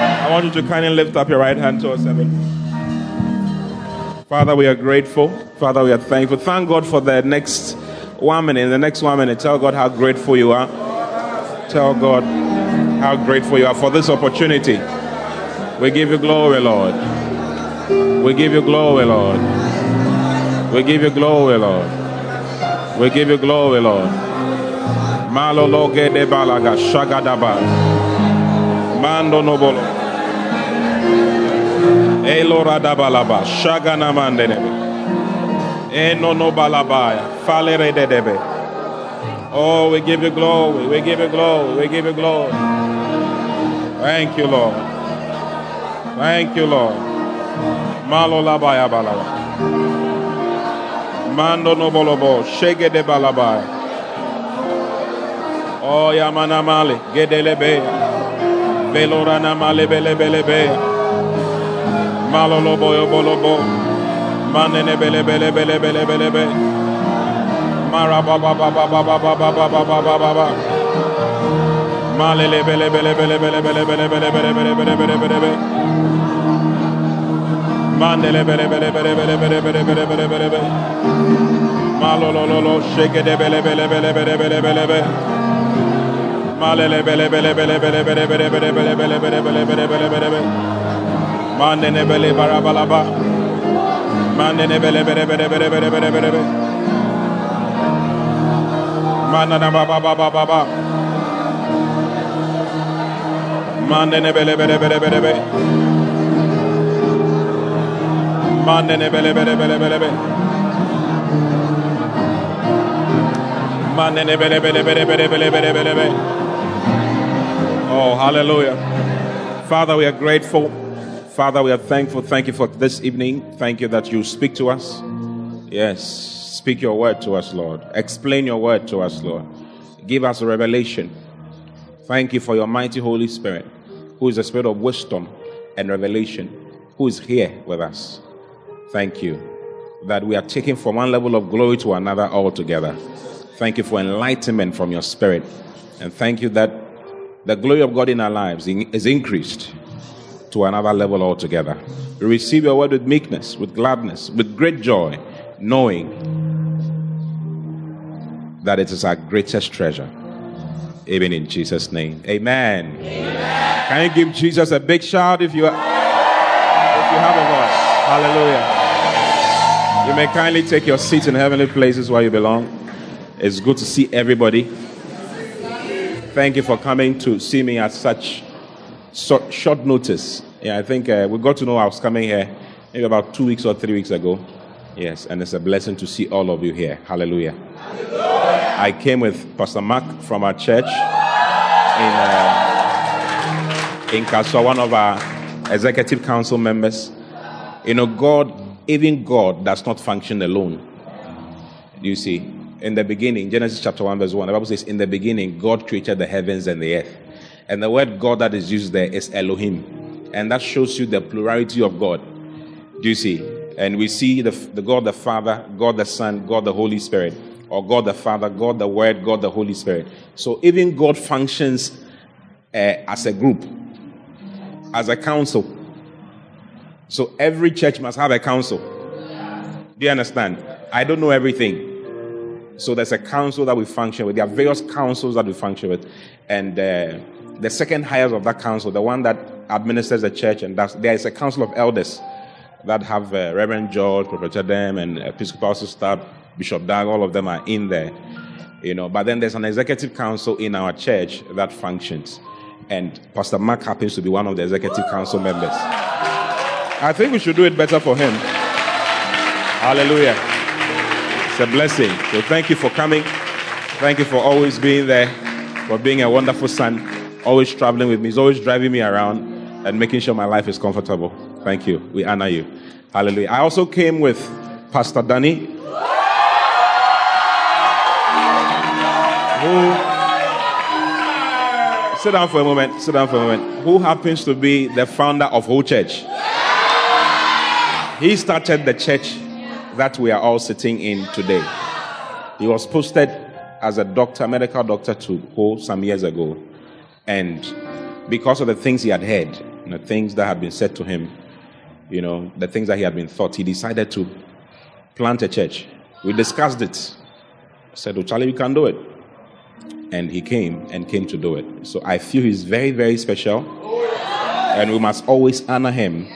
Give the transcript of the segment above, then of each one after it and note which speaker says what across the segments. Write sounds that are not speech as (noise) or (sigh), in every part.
Speaker 1: I want you to kindly lift up your right hand towards heaven. Father, we are grateful. Father, we are thankful. Thank God for the next one minute. In the next one minute, tell God how grateful you are. Tell God how grateful you are for this opportunity. We give you glory, Lord. We give you glory, Lord. We give you glory, Lord. We give you glory, Lord. Malologe de balaga shagadaba. Mando nobolo. Elora da balaba shagana mandenebe. Eno no balabaya falere de debe. Oh, we give you glory. We give you glory. We give you glory. Thank you, Lord. Thank you, Lord. Malo labaya balaba. Mando no bolobo shege de balabaya. Oh yamana male gedelebe velorana male bele bele be malolo boyo bolobo manene bele bele bele bele bele be mara ba ba ba ba ba ba ba ba ba ba ba ba ba ba malele bele bele bele bele bele bele bele bele bele bele bele bele be mandele bele bele bele bele bele bele bele bele bele be malolo lolo shake de bele Malele bele bele bele bele bele bele bele bele bele bele bele bele bele bele bele Mandene bele bara bala ba Mandene bele bele bele bele bele bele bele bele Manana ba ba ba ba ba ba Mandene bele bele bele bele bele Mandene bele bele bele bele bele bele bele bele bele bele bele bele bele Oh, hallelujah. Father, we are grateful. Father, we are thankful. Thank you for this evening. Thank you that you speak to us. Yes, speak your word to us, Lord. Explain your word to us, Lord. Give us a revelation. Thank you for your mighty Holy Spirit, who is the spirit of wisdom and revelation, who is here with us. Thank you that we are taken from one level of glory to another altogether. Thank you for enlightenment from your spirit. And thank you that the glory of God in our lives is increased to another level altogether. We receive your word with meekness, with gladness, with great joy, knowing that it is our greatest treasure. Even in Jesus' name. Amen. Amen. Can you give Jesus a big shout if you if you have a voice? Hallelujah. You may kindly take your seats in heavenly places where you belong. It's good to see everybody. Thank you for coming to see me at such short, short notice. Yeah, I think uh, we got to know I was coming here maybe about two weeks or three weeks ago. Yes, and it's a blessing to see all of you here. Hallelujah. Hallelujah. I came with Pastor Mark from our church in uh, in Kasoa, one of our executive council members. You know, God, even God, does not function alone. You see, in the beginning, Genesis chapter 1, verse 1, the Bible says, In the beginning, God created the heavens and the earth. And the word God that is used there is Elohim. And that shows you the plurality of God. Do you see? And we see the, the God the Father, God the Son, God the Holy Spirit, or God the Father, God the Word, God the Holy Spirit. So even God functions uh, as a group, as a council. So every church must have a council. Do you understand? I don't know everything. So there's a council that we function with. There are various councils that we function with. And uh, the second highest of that council, the one that administers the church, and there is a council of elders. that have uh, Reverend George, Professor Dem, and Episcopal Sister Bishop Dag. All of them are in there, you know. But then there's an executive council in our church that functions, and Pastor Mark happens to be one of the executive council members. I think we should do it better for him. Hallelujah. It's a blessing. So thank you for coming. Thank you for always being there, for being a wonderful son, always traveling with me. He's always driving me around and making sure my life is comfortable. Thank you. We honor you. Hallelujah. I also came with Pastor Danny, who sit down for a moment. Sit down for a moment. Who happens to be the founder of Ho church? He started the church that we are all sitting in today. He was posted as a doctor, medical doctor to Ho some years ago. And because of the things he had heard, the things that had been said to him, you know, the things that he had been taught, he decided to plant a church. We discussed it. I said, Oh, Charlie, you can do it. And he came and came to do it. So I feel he's very, very special. And we must always honor him.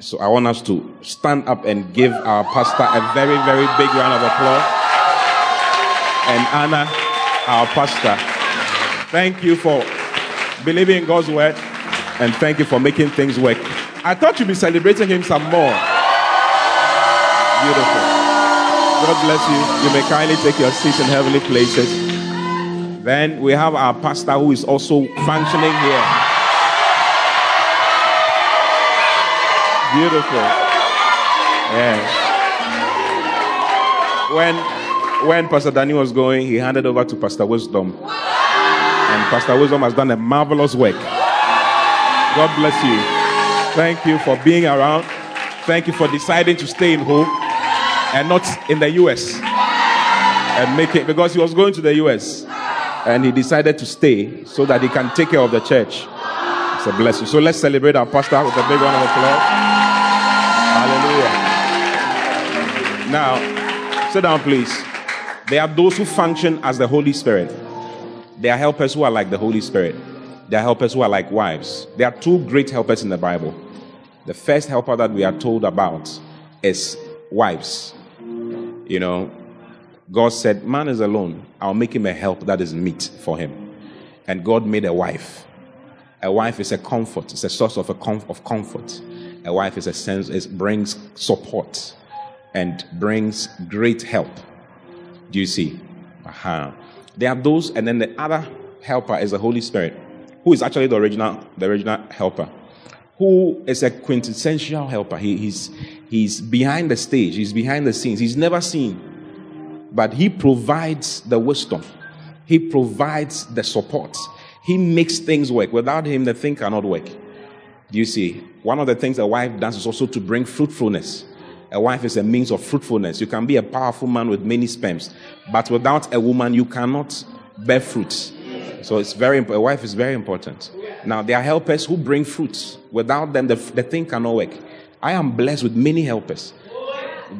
Speaker 1: So I want us to stand up and give our pastor a very, very big round of applause and honor our pastor. Thank you for believing in God's word and thank you for making things work. I thought you'd be celebrating him some more. Beautiful. God bless you. You may kindly take your seats in heavenly places. Then we have our pastor who is also functioning here. Beautiful. Yeah. When when Pastor Danny was going, he handed over to Pastor Wisdom. And Pastor Wisdom has done a marvelous work. God bless you. Thank you for being around. Thank you for deciding to stay in Ho and not in the US. And make it because he was going to the US. And he decided to stay so that he can take care of the church. It's a blessing. So let's celebrate our pastor with a big round of applause. Now, sit down, please. There are those who function as the Holy Spirit. There are helpers who are like the Holy Spirit. There are helpers who are like wives. There are two great helpers in the Bible. The first helper that we are told about is wives. You know, God said, Man is alone. I'll make him a help that is meet for him. And God made a wife. A wife is a comfort, it's a source of, a comf- of comfort. A wife is a sense, it brings support and brings great help. Do you see? Uh-huh. There are those, and then the other helper is the Holy Spirit, who is actually the original, the original helper, who is a quintessential helper. He, he's, he's behind the stage, he's behind the scenes, he's never seen, but he provides the wisdom, he provides the support, he makes things work. Without him, the thing cannot work. Do you see? One of the things a wife does is also to bring fruitfulness. A wife is a means of fruitfulness. You can be a powerful man with many sperms, but without a woman, you cannot bear fruits. So it's very important. a wife is very important. Now there are helpers who bring fruits. Without them, the, the thing cannot work. I am blessed with many helpers.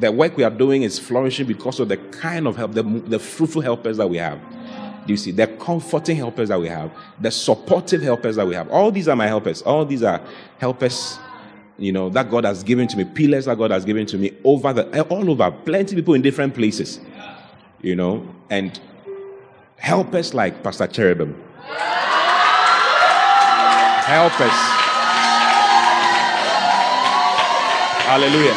Speaker 1: The work we are doing is flourishing because of the kind of help, the, the fruitful helpers that we have. Do you see? The comforting helpers that we have, the supportive helpers that we have. All these are my helpers. All these are helpers, you know, that God has given to me, pillars that God has given to me over the eh, all over, plenty people in different places. You know, and helpers like Pastor Cherubim. Helpers. Hallelujah.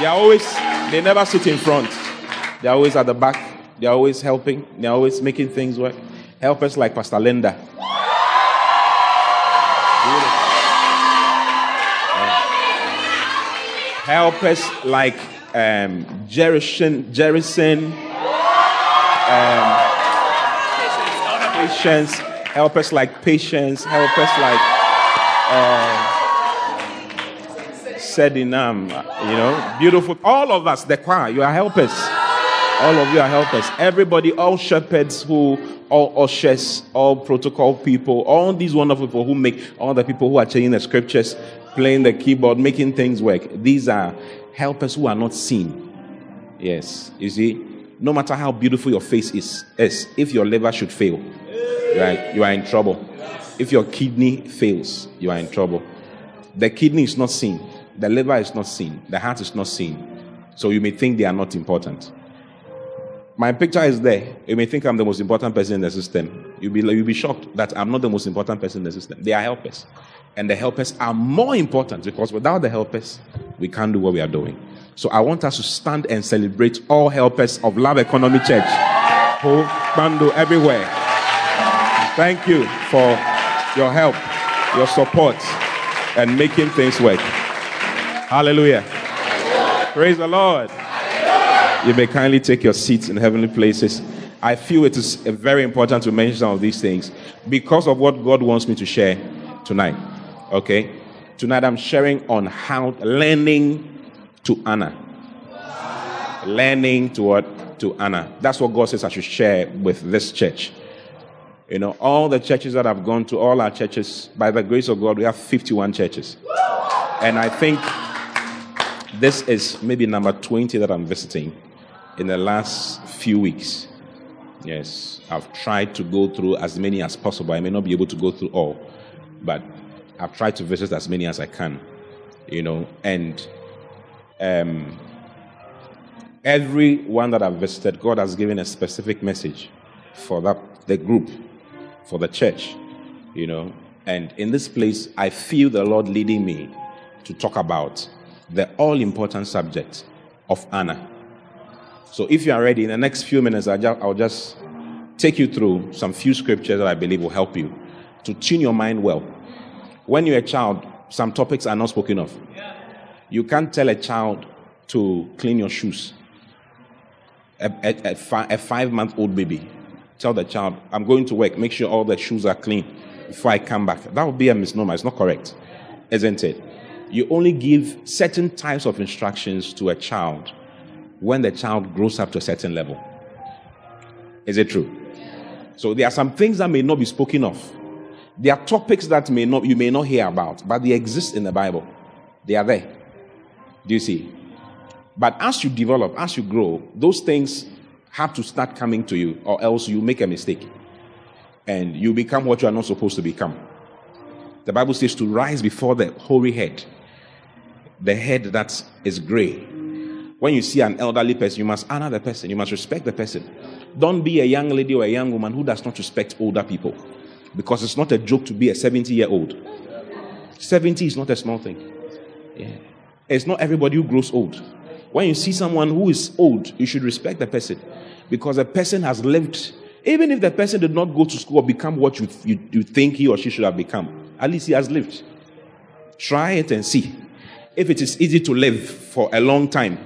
Speaker 1: They are always, they never sit in front. They're always at the back. They're always helping. They're always making things work. Helpers like Pastor Linda. Helpers like um, Jerison, Jerison um, patience. Helpers like patience. Helpers like uh, Sedinam. You know, beautiful. All of us, the choir, you are helpers. All of you are helpers. Everybody, all shepherds who, all ushers, all protocol people, all these wonderful people who make, all the people who are changing the scriptures, playing the keyboard, making things work. These are helpers who are not seen. Yes. You see, no matter how beautiful your face is, is if your liver should fail, right, you are in trouble. If your kidney fails, you are in trouble. The kidney is not seen. the liver is not seen, the heart is not seen. So you may think they are not important. My picture is there. You may think I'm the most important person in the system. You'll be, you'll be shocked that I'm not the most important person in the system. They are helpers. And the helpers are more important because without the helpers, we can't do what we are doing. So I want us to stand and celebrate all helpers of Love Economy Church. Who Bando everywhere. Thank you for your help, your support, and making things work. Hallelujah. Praise the Lord. You may kindly take your seats in heavenly places. I feel it is very important to mention some of these things because of what God wants me to share tonight. Okay? Tonight I'm sharing on how learning to honor. Learning to what? To honor. That's what God says I should share with this church. You know, all the churches that I've gone to, all our churches, by the grace of God, we have 51 churches. And I think this is maybe number 20 that I'm visiting in the last few weeks. Yes, I've tried to go through as many as possible. I may not be able to go through all, but I've tried to visit as many as I can, you know, and um, that I've visited, God has given a specific message for that the group, for the church, you know. And in this place, I feel the Lord leading me to talk about the all important subject of honor. So if you are ready, in the next few minutes, I'll just take you through some few scriptures that I believe will help you to tune your mind well. When you're a child, some topics are not spoken of. You can't tell a child to clean your shoes. A, a, a, fi- a five month old baby, tell the child, I'm going to work, make sure all the shoes are clean before I come back. That would be a misnomer. It's not correct, isn't it? You only give certain types of instructions to a child when the child grows up to a certain level. Is it true? So there are some things that may not be spoken of. There are topics that may not you may not hear about, but they exist in the Bible. They are there. Do you see? But as you develop, as you grow, those things have to start coming to you, or else you make a mistake. And you become what you are not supposed to become. The Bible says to rise before the hoary head, the head that is gray, when you see an elderly person, you must honor the person, you must respect the person. Don't be a young lady or a young woman who does not respect older people because it's not a joke to be a 70 year old. 70 is not a small thing. Yeah. It's not everybody who grows old. When you see someone who is old, you should respect the person because the person has lived, even if the person did not go to school or become what you, you, you think he or she should have become, at least he has lived. Try it and see. If it is easy to live for a long time,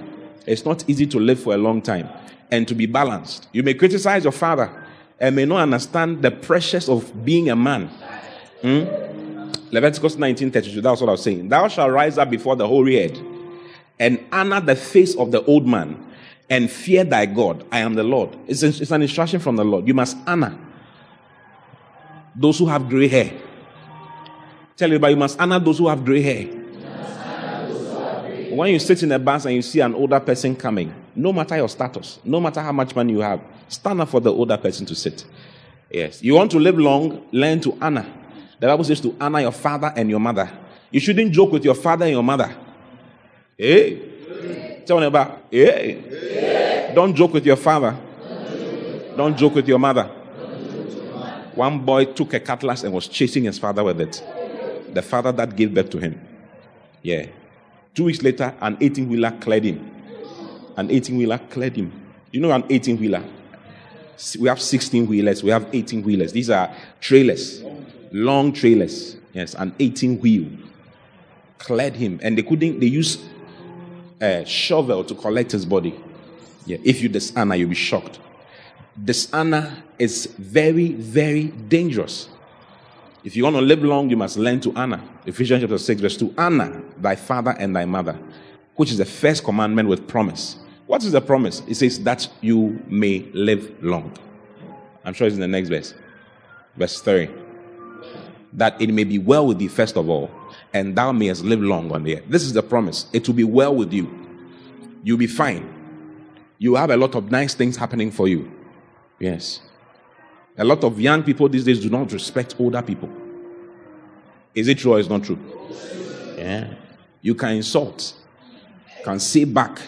Speaker 1: it's not easy to live for a long time and to be balanced. You may criticize your father and may not understand the pressures of being a man. Hmm? Leviticus 19:32. That's what I was saying. Thou shalt rise up before the hoary head and honor the face of the old man and fear thy God. I am the Lord. It's, it's an instruction from the Lord. You must honor those who have gray hair. Tell everybody you must honor those who have gray hair. When you sit in a bus and you see an older person coming, no matter your status, no matter how much money you have, stand up for the older person to sit. Yes. You want to live long, learn to honor. The Bible says to honor your father and your mother. You shouldn't joke with your father and your mother. Hey. Tell me about, hey. hey. Don't joke with your father. Don't joke with your mother. One boy took a cutlass and was chasing his father with it. The father that gave birth to him. Yeah. Two weeks later, an 18 wheeler cleared him. An 18 wheeler cleared him. You know, an 18 wheeler? We have 16 wheelers, we have 18 wheelers. These are trailers, long trailers. Yes, an 18 wheel cleared him, and they couldn't, they used a shovel to collect his body. Yeah, if you dishonor, you'll be shocked. Dishonor is very, very dangerous. If you want to live long, you must learn to honor. Ephesians chapter 6, verse 2 Honor thy father and thy mother, which is the first commandment with promise. What is the promise? It says that you may live long. I'm sure it's in the next verse. Verse 3. That it may be well with thee, first of all, and thou mayest live long on the earth. This is the promise. It will be well with you. You'll be fine. You have a lot of nice things happening for you. Yes. A lot of young people these days do not respect older people. Is it true or is not true? Yeah. You can insult, can say back.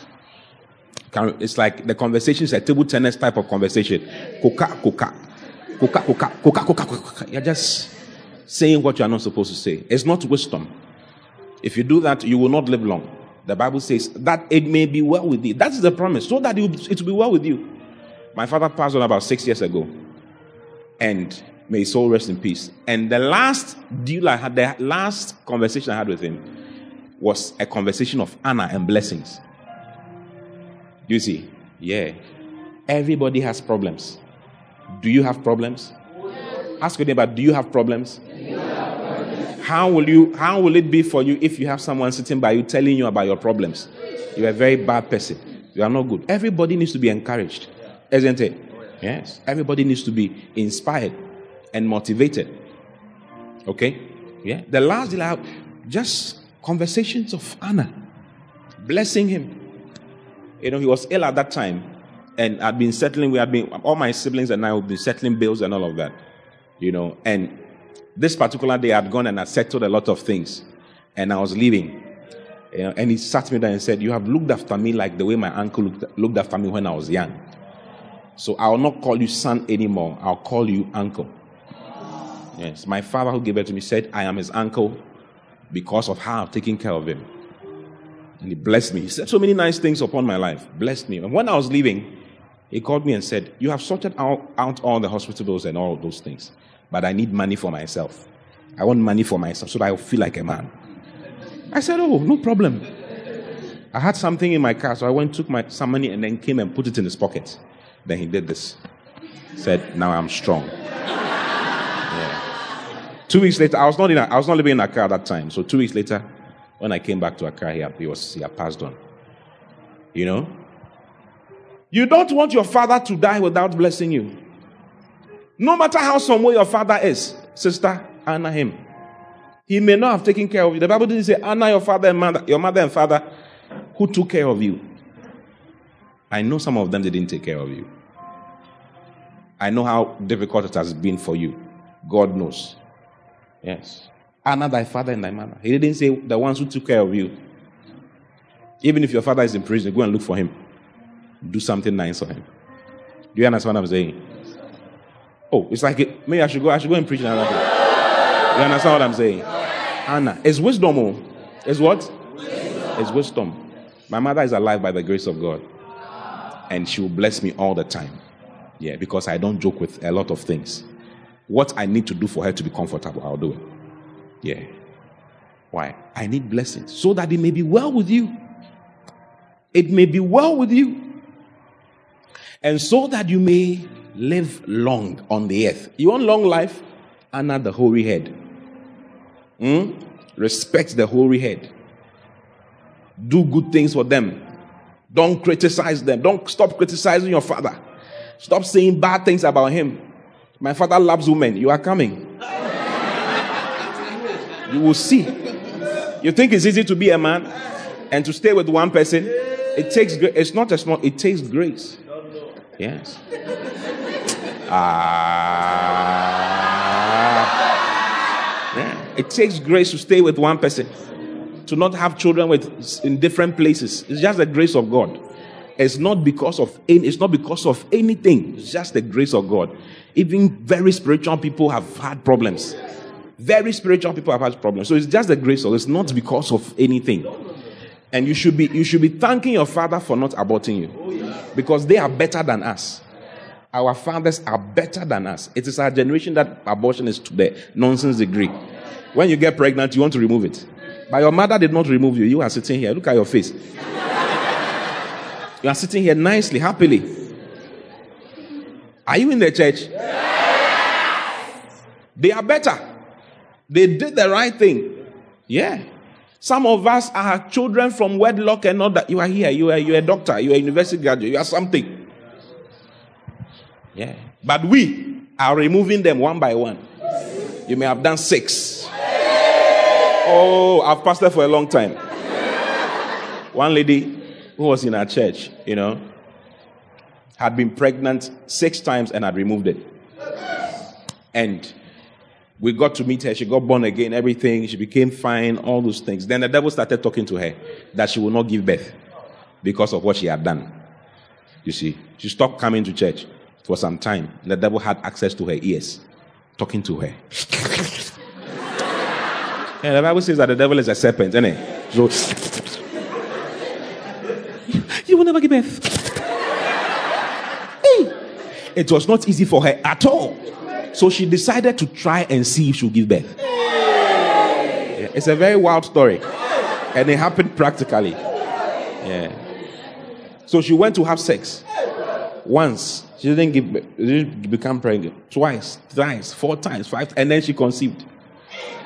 Speaker 1: It's like the conversation is a table tennis type of conversation. Coca, coca, coca, coca, coca, coca, coca. You're just saying what you are not supposed to say. It's not wisdom. If you do that, you will not live long. The Bible says that it may be well with you. That's the promise, so that it will be well with you. My father passed on about six years ago, and may his soul rest in peace. And the last deal I had, the last conversation I had with him, was a conversation of honor and blessings. You see, yeah, everybody has problems. Do you have problems? Ask your neighbor, do you have problems? How will you how will it be for you if you have someone sitting by you telling you about your problems? You're a very bad person. You are not good. Everybody needs to be encouraged, isn't it? Yes. Everybody needs to be inspired and motivated. Okay? Yeah. The last deal I have, just conversations of honor, blessing him. You know, he was ill at that time, and I'd been settling. We had been all my siblings and I would be settling bills and all of that. You know, and this particular day I'd gone and I settled a lot of things, and I was leaving. You know, and he sat me down and said, "You have looked after me like the way my uncle looked, looked after me when I was young. So I will not call you son anymore. I'll call you uncle." Yes, my father who gave it to me said, "I am his uncle because of how I've taken care of him." And he blessed me. He said so many nice things upon my life. Blessed me. And when I was leaving, he called me and said, You have sorted out, out all the hospital bills and all those things but I need money for myself. I want money for myself so that I feel like a man. I said, Oh, no problem. I had something in my car, so I went, took my, some money, and then came and put it in his pocket. Then he did this. Said, Now I'm strong. Yeah. Two weeks later, I was not in a, I was not living in a car at that time. So two weeks later, when I came back to Accra, he, he was he had passed on. You know? You don't want your father to die without blessing you. No matter how small your father is, sister, honor him. He may not have taken care of you. The Bible didn't say honor your father and mother, your mother and father who took care of you. I know some of them didn't take care of you. I know how difficult it has been for you. God knows. Yes. Honor thy father and thy mother. He didn't say the ones who took care of you. Even if your father is in prison, go and look for him. Do something nice for him. Do you understand what I'm saying? Oh, it's like it, maybe I should go. I should go and preach another day. You understand what I'm saying? Anna, it's wisdom. Oh. It's what? Wisdom. It's wisdom. My mother is alive by the grace of God, and she will bless me all the time. Yeah, because I don't joke with a lot of things. What I need to do for her to be comfortable, I'll do it. Yeah. Why? I need blessings so that it may be well with you. It may be well with you. And so that you may live long on the earth. You want long life? Honor the hoary head. Hmm? Respect the hoary head. Do good things for them. Don't criticize them. Don't stop criticizing your father. Stop saying bad things about him. My father loves women. You are coming. You will see. You think it's easy to be a man and to stay with one person? It takes it's not a small, it takes grace. Yes. Ah. Yeah. It takes grace to stay with one person, to not have children with in different places. It's just the grace of God. It's not because of any, it's not because of anything. It's just the grace of God. Even very spiritual people have had problems. Very spiritual people have had problems. So it's just the grace of. It's not because of anything. And you should be you should be thanking your father for not aborting you, because they are better than us. Our fathers are better than us. It is our generation that abortion is to the nonsense degree. When you get pregnant, you want to remove it. But your mother did not remove you. You are sitting here. Look at your face. You are sitting here nicely, happily. Are you in the church? Yes. They are better. They did the right thing. Yeah. Some of us are children from wedlock and not that. You are here. You are, you are a doctor. You are a university graduate. You are something. Yeah. But we are removing them one by one. You may have done six. Oh, I've pastored for a long time. One lady who was in our church, you know, had been pregnant six times and had removed it. And We got to meet her. She got born again, everything. She became fine, all those things. Then the devil started talking to her that she will not give birth because of what she had done. You see, she stopped coming to church for some time. The devil had access to her ears, talking to her. (laughs) yeah, the Bible says that the devil is a serpent, isn't it? So, (laughs) you will never give birth. Hey. It was not easy for her at all. So she decided to try and see if she'll give birth. Yeah, it's a very wild story. And it happened practically. Yeah. So she went to have sex. Once. She didn't, give, didn't become pregnant. Twice, thrice, four times, five And then she conceived.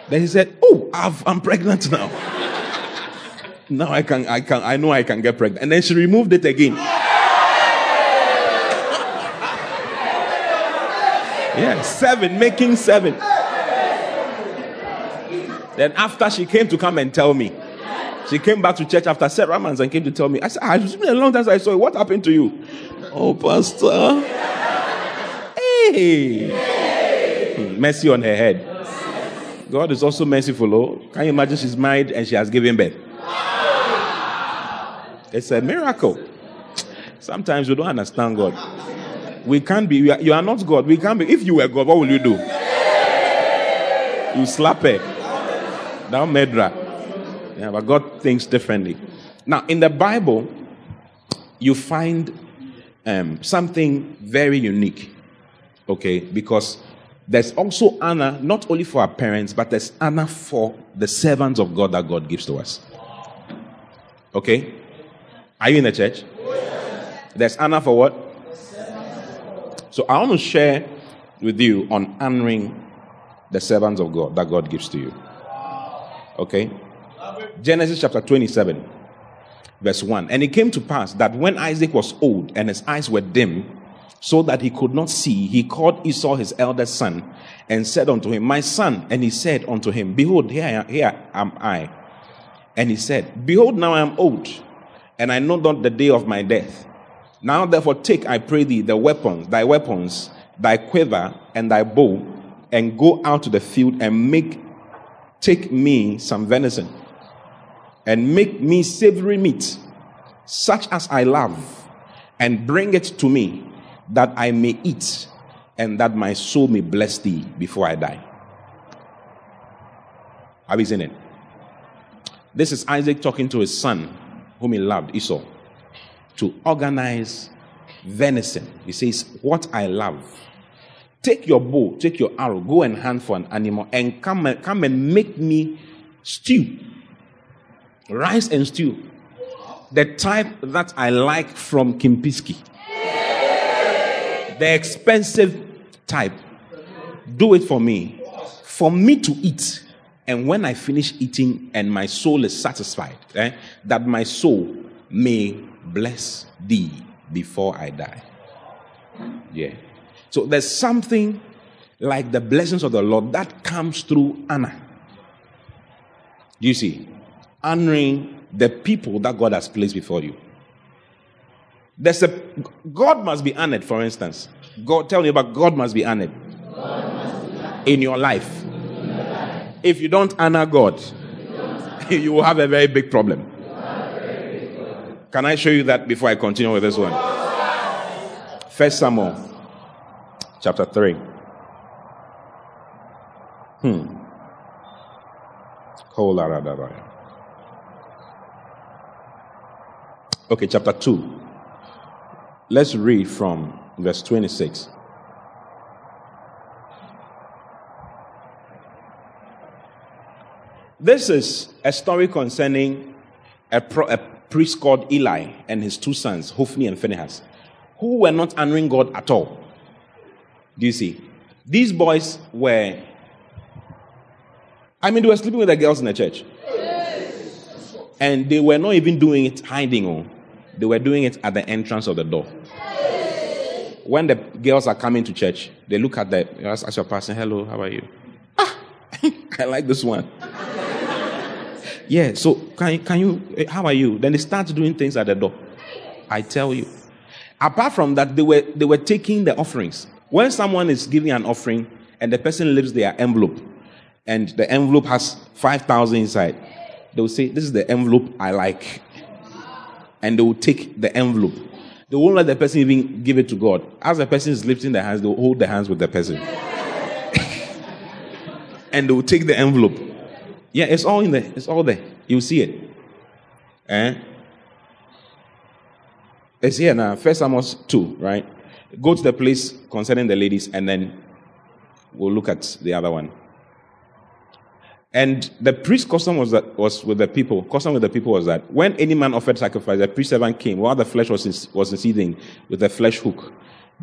Speaker 1: Then he said, Oh, i am pregnant now. (laughs) now I can, I can, I know I can get pregnant. And then she removed it again. Yeah, seven, making seven. Then after she came to come and tell me, she came back to church after several and came to tell me. I said, ah, it's been a long time since I saw you. What happened to you? Oh, Pastor. Hey. Mercy on her head. God is also merciful. Oh. Can you imagine she's married and she has given birth? It's a miracle. Sometimes we don't understand God. We can't be, are, you are not God. We can't be. If you were God, what will you do? You slap her. Down Medra. Yeah, but God thinks differently. Now, in the Bible, you find um, something very unique. Okay, because there's also honor not only for our parents, but there's honor for the servants of God that God gives to us. Okay? Are you in the church? There's honor for what? So I want to share with you on honoring the servants of God that God gives to you. Okay? Genesis chapter 27, verse 1. And it came to pass that when Isaac was old and his eyes were dim, so that he could not see, he called Esau his eldest son and said unto him, My son. And he said unto him, Behold, here, here am I. And he said, Behold, now I am old, and I know not the day of my death. Now therefore take, I pray thee, the weapons, thy weapons, thy quiver, and thy bow, and go out to the field and make take me some venison, and make me savory meat, such as I love, and bring it to me, that I may eat, and that my soul may bless thee before I die. Have you seen it? This is Isaac talking to his son, whom he loved, Esau to organize venison. He says, What I love. Take your bow, take your arrow, go and hunt for an animal, and come and, come and make me stew. Rice and stew. The type that I like from Kempinski. The expensive type. Do it for me. For me to eat. And when I finish eating and my soul is satisfied, eh, that my soul may bless thee before I die. Yeah. So there's something like the blessings of the Lord that comes through honor. You see, honoring the people that God has placed before you. There's a God must be honored, for instance. God tell me about God must be honored, must be honored. In, your life. in your life. If you don't honor God, you, (laughs) you will have a very big problem. Can I show you that before I continue with this one? First Samuel chapter 3. Hmm. Okay, chapter 2. Let's read from verse 26. This is a story concerning a, pro, a priest called Eli and his two sons, Hophni and Phinehas, who were not honoring God at all. Do you see? These boys were, I mean, they were sleeping with the girls in the church. And they were not even doing it hiding oh. they were doing it at the entrance of the door. When the girls are coming to church, they look at the, as your pastor, hello, how are you? Ah, (laughs) I like this one. Yeah, so can, can you, eh, how are you? Then they start doing things at the door. I tell you. Apart from that, they were, they were taking the offerings. When someone is giving an offering, and the person leaves their envelope, and the envelope has 5,000 inside, they will say, This is the envelope I like. And they will take the envelope. They won't let the person even give it to God. As the person is lifting their hands, they will hold the hands with the person. (laughs) and they will take the envelope. Yeah, it's all in there. It's all there. You'll see it. Eh? It's here now. First Amos 2, right? Go to the place concerning the ladies, and then we'll look at the other one. And the priest custom was that was with the people. Custom with the people was that when any man offered sacrifice, the priest servant came while the flesh was in, was seething with a flesh hook.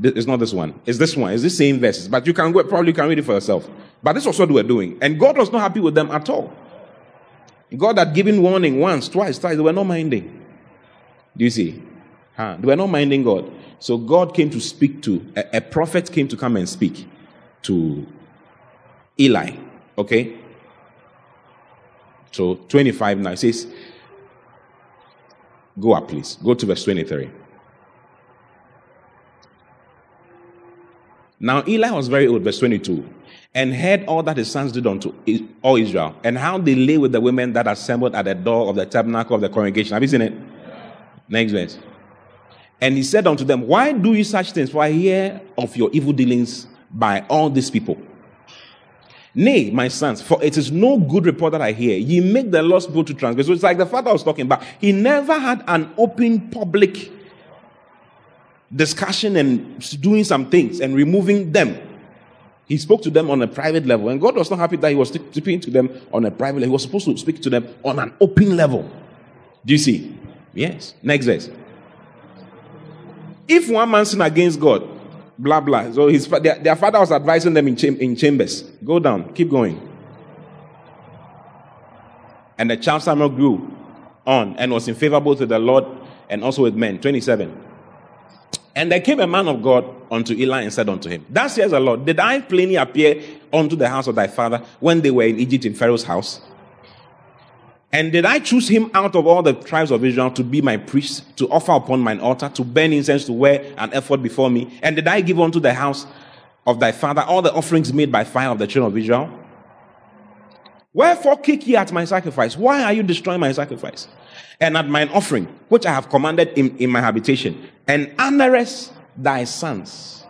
Speaker 1: It's not this one. It's this one. It's the same verses. But you can go, probably you can read it for yourself. But this was what we were doing. And God was not happy with them at all. God had given warning once, twice, twice. They were not minding. Do you see? Huh? They were not minding God. So God came to speak to, a, a prophet came to come and speak to Eli. Okay? So 25 now says, Go up, please. Go to verse 23. Now Eli was very old, verse 22, and heard all that his sons did unto all Israel, and how they lay with the women that assembled at the door of the tabernacle of the congregation. Have you seen it? Next verse. And he said unto them, Why do you such things? For I hear of your evil dealings by all these people. Nay, my sons, for it is no good report that I hear. Ye make the lost people to transgress. So it's like the father was talking about. He never had an open public discussion and doing some things and removing them. He spoke to them on a private level. And God was not happy that he was speaking to them on a private level. He was supposed to speak to them on an open level. Do you see? Yes. Next verse. If one man sin against God, blah blah. So his their, their father was advising them in, cham- in chambers. Go down, keep going. And the child Samuel grew on and was in favor with the Lord and also with men. 27. And there came a man of God unto Eli and said unto him, Thus says the Lord, Did I plainly appear unto the house of thy father when they were in Egypt in Pharaoh's house? And did I choose him out of all the tribes of Israel to be my priest, to offer upon mine altar, to burn incense, to wear an ephod before me? And did I give unto the house of thy father all the offerings made by fire of the children of Israel? Wherefore kick ye at my sacrifice? Why are you destroying my sacrifice? And at mine offering, which I have commanded in, in my habitation, and honorest thy sons.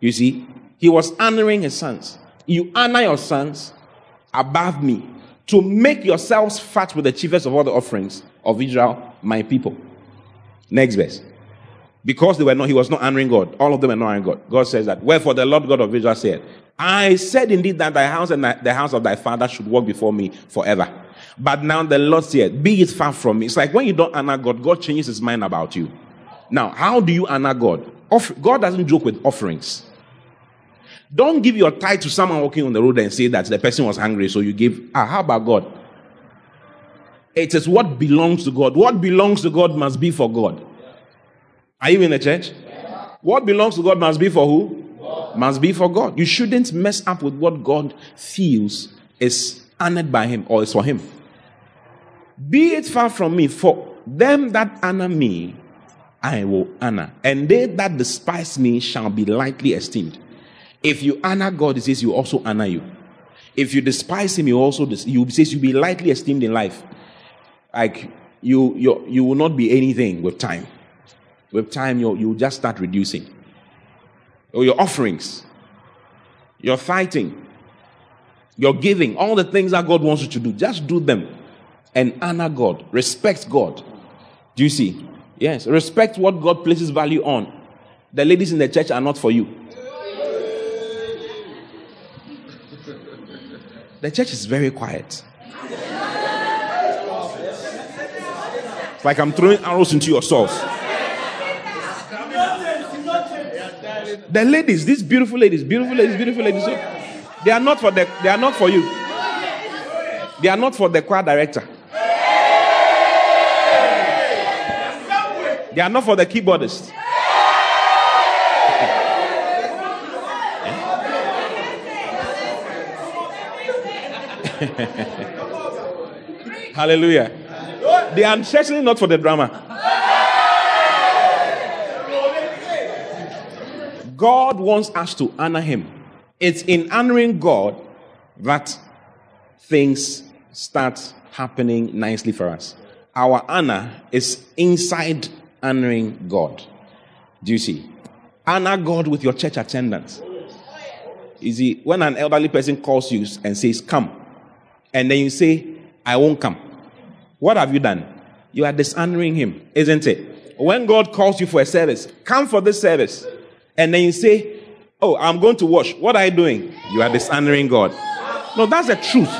Speaker 1: You see, he was honoring his sons. You honor your sons above me to make yourselves fat with the chiefest of all the offerings of Israel, my people. Next verse. Because they were not, he was not honoring God. All of them were not honoring God. God says that. Wherefore the Lord God of Israel said, I said indeed that thy house and the house of thy father should walk before me forever. But now the Lord said, Be it far from me. It's like when you don't honor God, God changes his mind about you. Now, how do you honor God? God doesn't joke with offerings. Don't give your tithe to someone walking on the road and say that the person was hungry, so you give. Ah, how about God? It is what belongs to God. What belongs to God must be for God. Are you in the church? What belongs to God must be for who? Must be for God. You shouldn't mess up with what God feels is honored by Him or is for Him. Be it far from me, for them that honor me, I will honor, and they that despise me shall be lightly esteemed. If you honor God, it says you also honor you. If you despise him, you also you says you be lightly esteemed in life. Like you you you will not be anything with time. With time, you you just start reducing. Or your offerings, your tithing, your giving, all the things that God wants you to do, just do them and honor God, respect God. Do you see? Yes, respect what God places value on. The ladies in the church are not for you. The church is very quiet. It's like I'm throwing arrows into your souls. The ladies, these beautiful ladies, beautiful ladies, beautiful ladies, they are not for the, they are not for you. They are not for the choir director. They are not for the keyboardist. (laughs) Hallelujah. They are certainly not for the drama. God wants us to honor Him. It's in honoring God that things start happening nicely for us. Our honor is inside honoring God. Do you see? Honor God with your church attendance. You see, when an elderly person calls you and says, Come, and then you say, I won't come, what have you done? You are dishonoring Him, isn't it? When God calls you for a service, come for this service, and then you say, Oh, I'm going to wash. What are you doing? You are dishonoring God. No, that's the truth.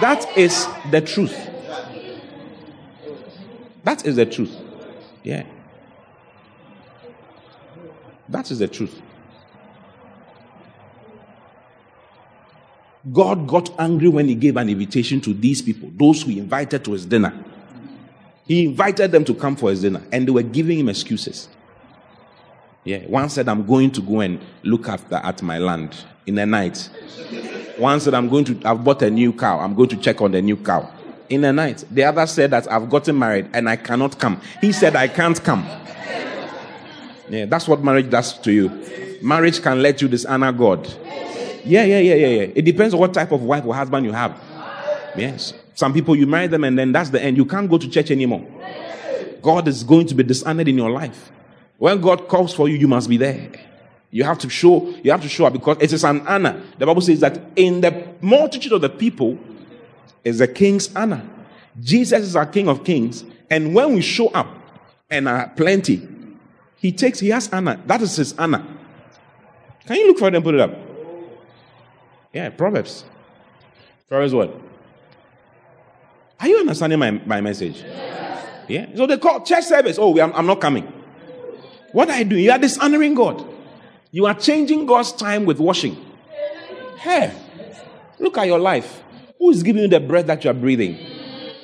Speaker 1: That is the truth. That is the truth. Yeah. That is the truth. God got angry when he gave an invitation to these people, those who invited to his dinner. He invited them to come for his dinner, and they were giving him excuses. Yeah, one said, I'm going to go and look after at my land in the night. One said, I'm going to, I've bought a new cow. I'm going to check on the new cow in the night. The other said that I've gotten married and I cannot come. He said, I can't come. Yeah, that's what marriage does to you. Marriage can let you dishonor God. Yeah, yeah, yeah, yeah, yeah. It depends on what type of wife or husband you have. Yes. Some people you marry them and then that's the end. You can't go to church anymore. God is going to be dishonored in your life. When God calls for you, you must be there. You have to show, you have to show up because it is an honor. The Bible says that in the multitude of the people is the king's honor. Jesus is our king of kings. And when we show up and are plenty, he takes, he has honor. That is his honor. Can you look for it and put it up? Yeah, Proverbs. Proverbs what? Are you understanding my, my message? Yeah. So they call church service. Oh, I'm, I'm not coming. What are you doing? You are dishonoring God. You are changing God's time with washing. Hey, look at your life. Who is giving you the breath that you are breathing?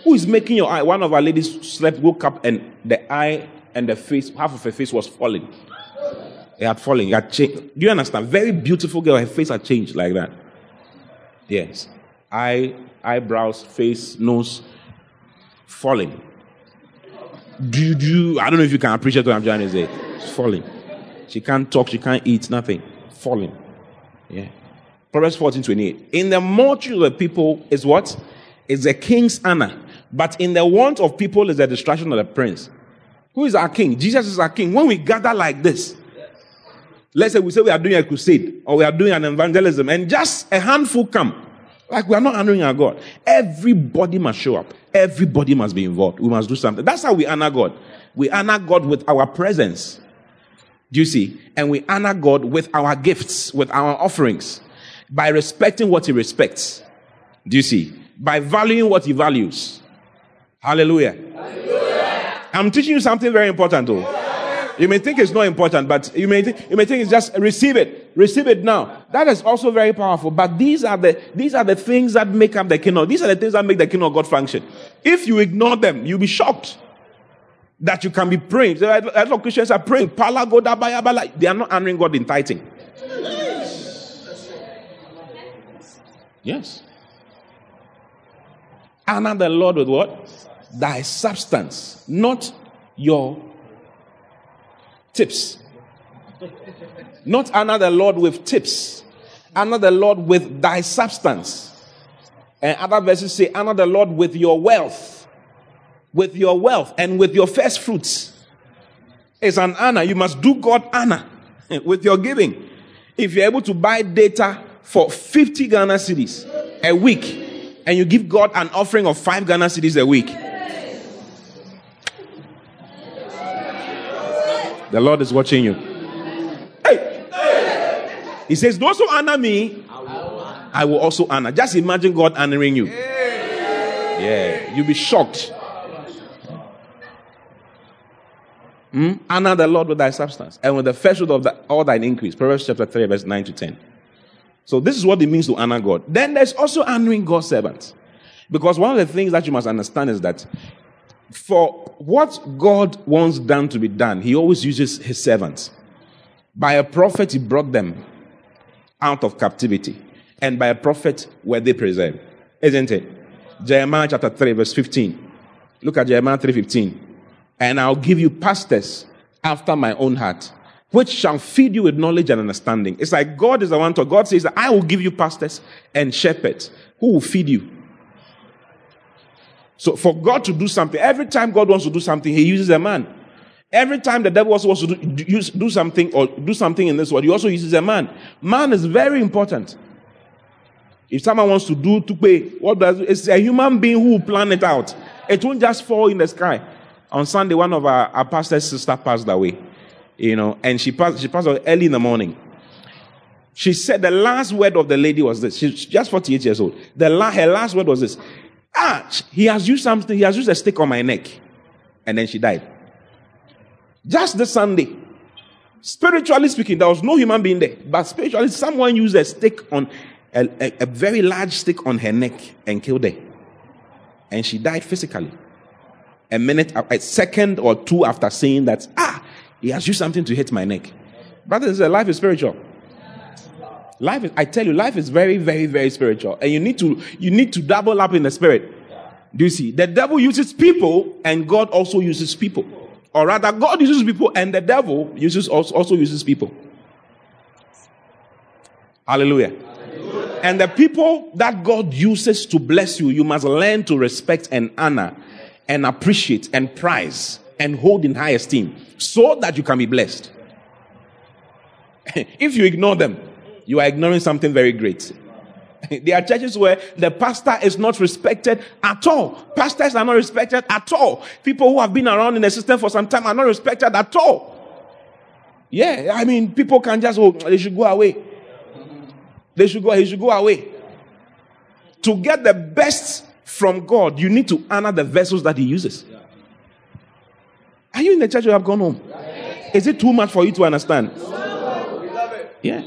Speaker 1: Who is making your eye? One of our ladies slept, woke up, and the eye and the face, half of her face was falling. It had fallen. It had changed. Do you understand? Very beautiful girl. Her face had changed like that. Yes. Eye, eyebrows, face, nose, falling. Do you, I don't know if you can appreciate what I'm trying to say. Falling. She can't talk, she can't eat, nothing. Falling. Yeah. Proverbs 14 28. In the multitude of people is what? Is the king's honor. But in the want of people is the destruction of the prince. Who is our king? Jesus is our king. When we gather like this, let's say we say we are doing a crusade or we are doing an evangelism and just a handful come. Like we are not honoring our God. Everybody must show up. Everybody must be involved. We must do something. That's how we honor God. We honor God with our presence. Do you see? And we honor God with our gifts, with our offerings, by respecting what He respects. Do you see? By valuing what He values. Hallelujah. Hallelujah. I'm teaching you something very important, though. You may think it's not important, but you may think, you may think it's just receive it. Receive it now. That is also very powerful. But these are the, these are the things that make up the kingdom. These are the things that make the kingdom of God function. If you ignore them, you'll be shocked that you can be praying. A lot of Christians are praying. They are not honoring God in tithing. Yes. Honor the Lord with what? Thy substance, not your tips. Not honor the Lord with tips. Honor the Lord with thy substance. And other verses say, honor the Lord with your wealth. With your wealth and with your first fruits. It's an honor. You must do God honor (laughs) with your giving. If you're able to buy data for 50 Ghana cedis a week, and you give God an offering of 5 Ghana cedis a week, The Lord is watching you. Hey! He says, Those who honor me, I will also honor. Just imagine God honoring you. Yeah, you'll be shocked. Hmm? Honor the Lord with thy substance and with the first fruit of the, all thine increase. Proverbs chapter 3, verse 9 to 10. So, this is what it means to honor God. Then there's also honoring God's servants. Because one of the things that you must understand is that for what God wants done to be done, he always uses his servants. By a prophet, he brought them out of captivity. And by a prophet were they preserved. Isn't it? Jeremiah chapter 3, verse 15. Look at Jeremiah 3:15. And I'll give you pastors after my own heart, which shall feed you with knowledge and understanding. It's like God is the one to God says that I will give you pastors and shepherds who will feed you. So for God to do something, every time God wants to do something, he uses a man. Every time the devil also wants to do, use, do something or do something in this world, he also uses a man. Man is very important. If someone wants to do to pay, what does it's a human being who will plan it out. It won't just fall in the sky. On Sunday, one of our, our pastor's sister passed away. You know, and she passed she passed away early in the morning. She said the last word of the lady was this. She's just 48 years old. The la- her last word was this. Ah, he has used something, he has used a stick on my neck. And then she died. Just this Sunday. Spiritually speaking, there was no human being there. But spiritually, someone used a stick on a, a, a very large stick on her neck and killed her. And she died physically. A minute, a second or two after saying that, ah, he has used something to hit my neck. Brothers, life is spiritual. Life is, I tell you, life is very, very, very spiritual. And you need to, you need to double up in the spirit. Do you see? The devil uses people and God also uses people. Or rather, God uses people and the devil uses also, also uses people. Hallelujah. Hallelujah. And the people that God uses to bless you, you must learn to respect and honor and appreciate and prize and hold in high esteem so that you can be blessed. (laughs) if you ignore them, you are ignoring something very great. (laughs) there are churches where the pastor is not respected at all. Pastors are not respected at all. People who have been around in the system for some time are not respected at all. Yeah, I mean, people can just, oh, they should go away. They should go, he should go away. To get the best from God, you need to honor the vessels that he uses. Are you in the church or have gone home? Is it too much for you to understand? Yeah.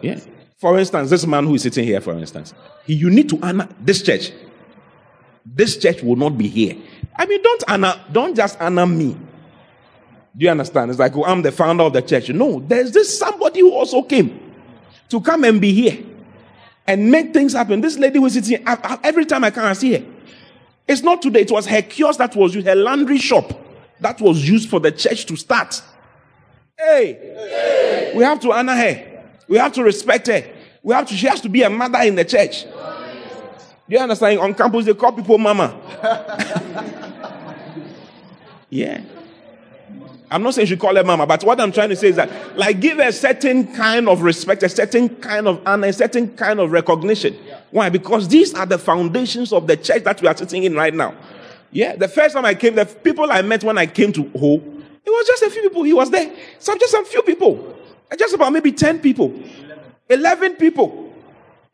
Speaker 1: Yeah. For instance, this man who is sitting here, for instance, he, you need to honor this church. This church will not be here. I mean, don't honor, don't just honor me. Do you understand? It's like, oh, I'm the founder of the church. No, there's this somebody who also came to come and be here and make things happen. This lady is sitting every time I come, I see her. It's not today. It was her kiosk that was used, her laundry shop that was used for the church to start. Hey, hey. we have to honor her. We have to respect her. We have to, she has to be a mother in the church. Do you understand? On campus, they call people mama. (laughs) yeah. I'm not saying you call her mama, but what I'm trying to say is that, like, give her a certain kind of respect, a certain kind of honor, a certain kind of recognition. Why? Because these are the foundations of the church that we are sitting in right now. Yeah, the first time I came, the people I met when I came to Ho, it was just a few people. He was there. So just a few people. Just about maybe 10 people, 11 people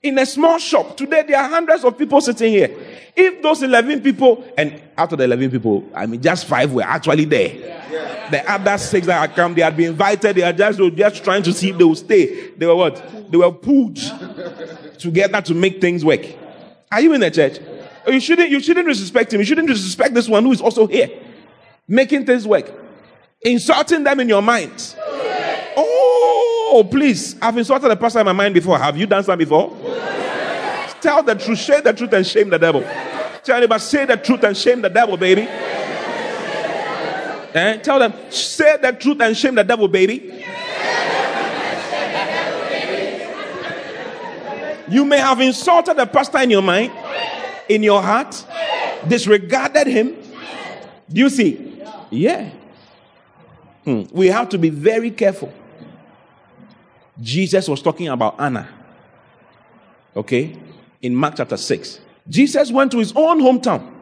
Speaker 1: in a small shop. Today, there are hundreds of people sitting here. If those 11 people, and out of the 11 people, I mean, just five were actually there. Yeah. The other six that had come, they had been invited. They are just, they were just trying to see if they would stay. They were what? They were pulled together to make things work. Are you in the church? Oh, you shouldn't, you shouldn't disrespect him. You shouldn't disrespect this one who is also here, making things work, insulting them in your mind. Oh, please. I've insulted a pastor in my mind before. Have you done that before? Yes. Tell the truth, share the truth, and shame the devil. Tell anybody, say the truth and shame the devil, baby. Eh? Tell them, say the truth and shame the devil, baby. You may have insulted the pastor in your mind, in your heart, disregarded him. Do you see? Yeah. Hmm. We have to be very careful. Jesus was talking about Anna. Okay? In Mark chapter 6. Jesus went to his own hometown.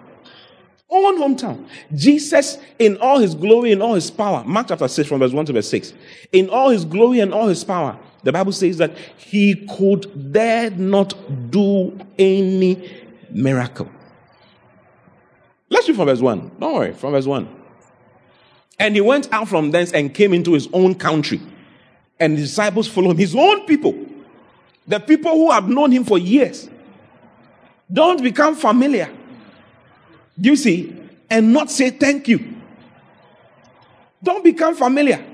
Speaker 1: Own hometown. Jesus, in all his glory and all his power, Mark chapter 6, from verse 1 to verse 6. In all his glory and all his power, the Bible says that he could dare not do any miracle. Let's read from verse 1. Don't worry, from verse 1. And he went out from thence and came into his own country and the disciples follow him. His own people, the people who have known him for years, don't become familiar. Do you see? And not say thank you. Don't become familiar.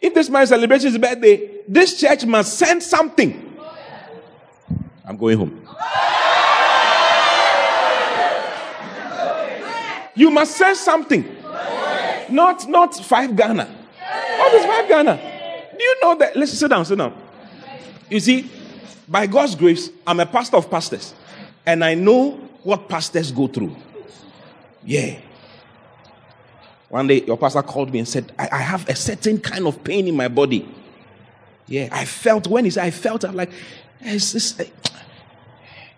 Speaker 1: If this man celebrates his birthday, this church must send something. I'm going home. You must send something. Not not five Ghana. What is five Ghana? Do you know that? Let's sit down, sit down. You see, by God's grace, I'm a pastor of pastors, and I know what pastors go through. Yeah. One day, your pastor called me and said, I, I have a certain kind of pain in my body. Yeah, I felt, when he said, I felt, I'm like, it's, it's,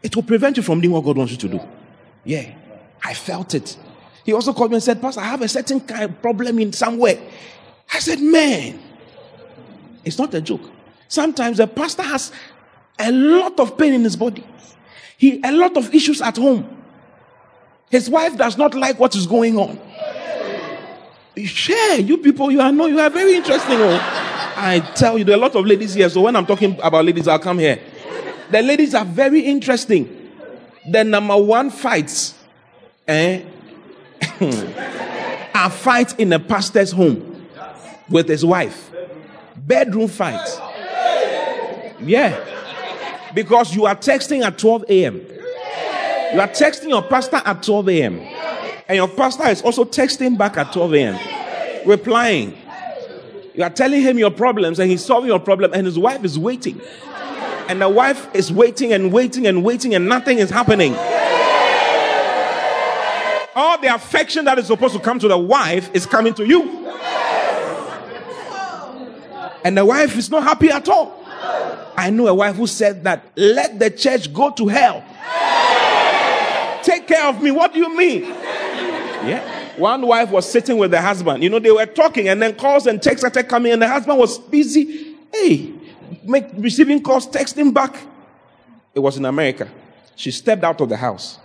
Speaker 1: it will prevent you from doing what God wants you to do. Yeah, I felt it. He also called me and said, Pastor, I have a certain kind of problem in somewhere. I said, Man, it's not a joke. Sometimes a pastor has a lot of pain in his body. He a lot of issues at home. His wife does not like what is going on. Share, you people, you are no, you are very interesting. Oh. I tell you, there are a lot of ladies here. So when I'm talking about ladies, I'll come here. The ladies are very interesting. The number one fights eh, (laughs) are fights in a pastor's home with his wife. Bedroom fight. Yeah. Because you are texting at 12 a.m. You are texting your pastor at 12 a.m. And your pastor is also texting back at 12 a.m. Replying. You are telling him your problems and he's solving your problem and his wife is waiting. And the wife is waiting and waiting and waiting and nothing is happening. All the affection that is supposed to come to the wife is coming to you. And the wife is not happy at all. I know a wife who said that, let the church go to hell. Take care of me. What do you mean? Yeah. One wife was sitting with the husband. You know, they were talking and then calls and texts started coming and the husband was busy. Hey, make, receiving calls, texting back. It was in America. She stepped out of the house,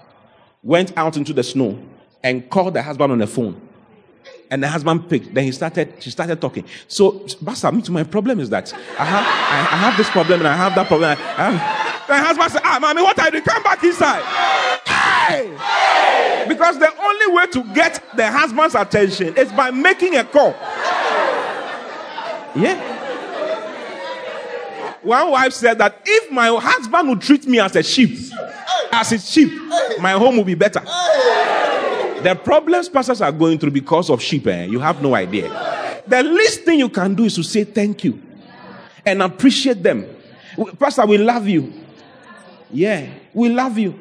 Speaker 1: went out into the snow, and called the husband on the phone. And the husband picked. Then he started, she started talking. So, Pastor, me too, my problem is that I have, I, I have this problem and I have that problem. The husband said, Ah, mommy, what are you doing? Come back inside. Hey! Because the only way to get the husband's attention is by making a call. Yeah. One wife said that if my husband would treat me as a sheep, as his sheep, my home would be better. The problems pastors are going through because of sheep, eh? you have no idea. The least thing you can do is to say thank you and appreciate them. Pastor, we love you. Yeah, we love you.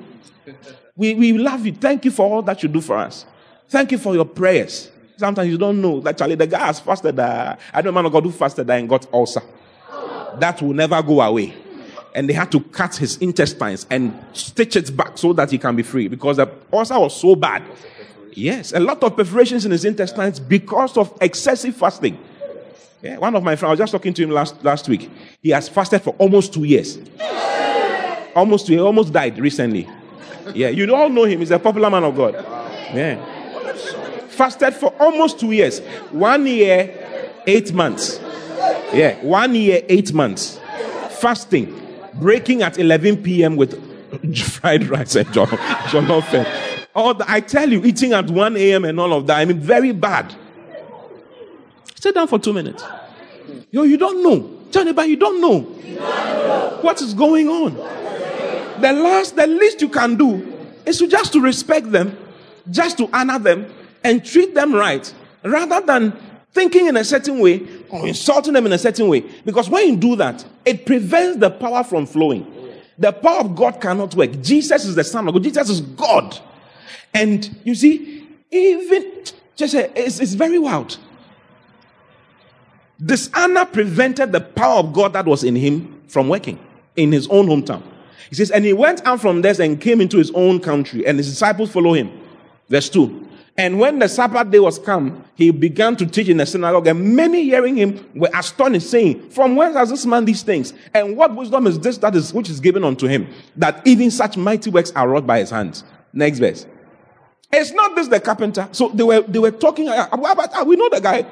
Speaker 1: We, we love you. Thank you for all that you do for us. Thank you for your prayers. Sometimes you don't know. Charlie, the guy has fasted. Uh, I don't know man of God who fasted and got ulcer. That will never go away. And they had to cut his intestines and stitch it back so that he can be free because the ulcer was so bad. Yes, a lot of perforations in his intestines because of excessive fasting. Yeah, one of my friends, I was just talking to him last, last week. He has fasted for almost two years. Almost two years, almost died recently. Yeah, you all know him. He's a popular man of God. Yeah. Fasted for almost two years. One year, eight months. Yeah, one year, eight months. Fasting. Breaking at 11 p.m. with (laughs) fried rice and John the, I tell you, eating at 1 a.m. and all of that, I mean, very bad. Sit down for two minutes. Yo, you don't know. Tell anybody you. You don't know. What is going on? The last, the least you can do is to just to respect them, just to honor them, and treat them right, rather than thinking in a certain way or insulting them in a certain way. Because when you do that, it prevents the power from flowing. The power of God cannot work. Jesus is the Son of God. Jesus is God. And you see, even just it's, it's very wild. Dishonor prevented the power of God that was in him from working in his own hometown. He says, and he went out from there and came into his own country, and his disciples follow him. Verse 2. And when the Sabbath day was come, he began to teach in the synagogue, and many hearing him were astonished, saying, From whence has this man these things? And what wisdom is this that is which is given unto him, that even such mighty works are wrought by his hands? Next verse. It's not this the carpenter. So they were they were talking uh, about uh, we know the guy.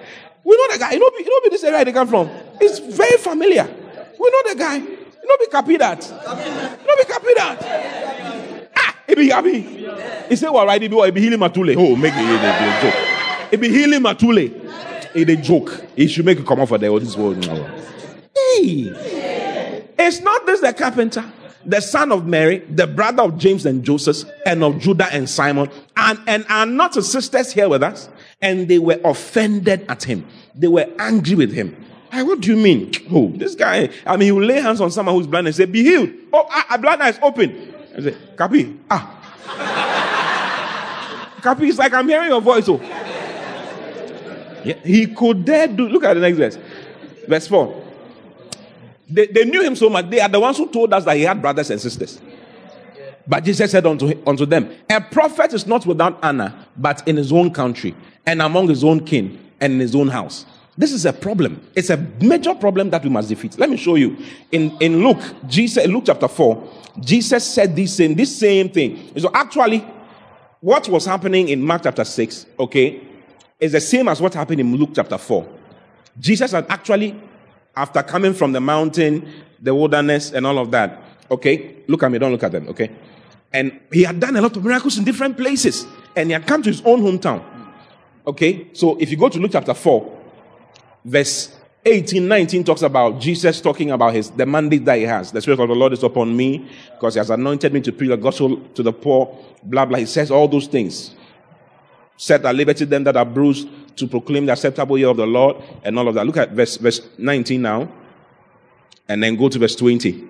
Speaker 1: We know the guy. You know, you know this area they come from. It's very familiar. We know the guy. You know be copy that. You know be copy that. Ah, it be happy. He said, "Well, right, it be healing matule." Oh, make it a joke. It be healing matule. It a joke. He should make it come off for there. This world. Hey, it's not this the carpenter the son of Mary, the brother of James and Joseph, and of Judah and Simon, and, and are not his sisters here with us? and they were offended at him. They were angry with him. Hey, what do you mean? Oh, this guy, I mean, he will lay hands on someone who's blind and say, Be healed. Oh, ah, ah blind eyes open. I say, Capi, ah. (laughs) Capi, it's like I'm hearing your voice. Oh. Yeah, he could dare do, look at the next verse. Verse 4. They, they knew him so much. They are the ones who told us that he had brothers and sisters. But Jesus said unto, unto them, A prophet is not without honor, but in his own country, and among his own kin, and in his own house. This is a problem. It's a major problem that we must defeat. Let me show you. In, in Luke, Jesus, Luke chapter 4, Jesus said this same, this same thing. So actually, what was happening in Mark chapter 6, okay, is the same as what happened in Luke chapter 4. Jesus had actually, after coming from the mountain, the wilderness, and all of that, okay, look at me, don't look at them, okay? And he had done a lot of miracles in different places, and he had come to his own hometown. Okay, so if you go to Luke chapter 4, verse 18, 19 talks about Jesus talking about his the mandate that he has. The Spirit of the Lord is upon me because he has anointed me to preach the gospel to the poor, blah blah. He says all those things. Set at liberty them that are bruised to proclaim the acceptable year of the Lord and all of that. Look at verse verse 19 now. And then go to verse 20.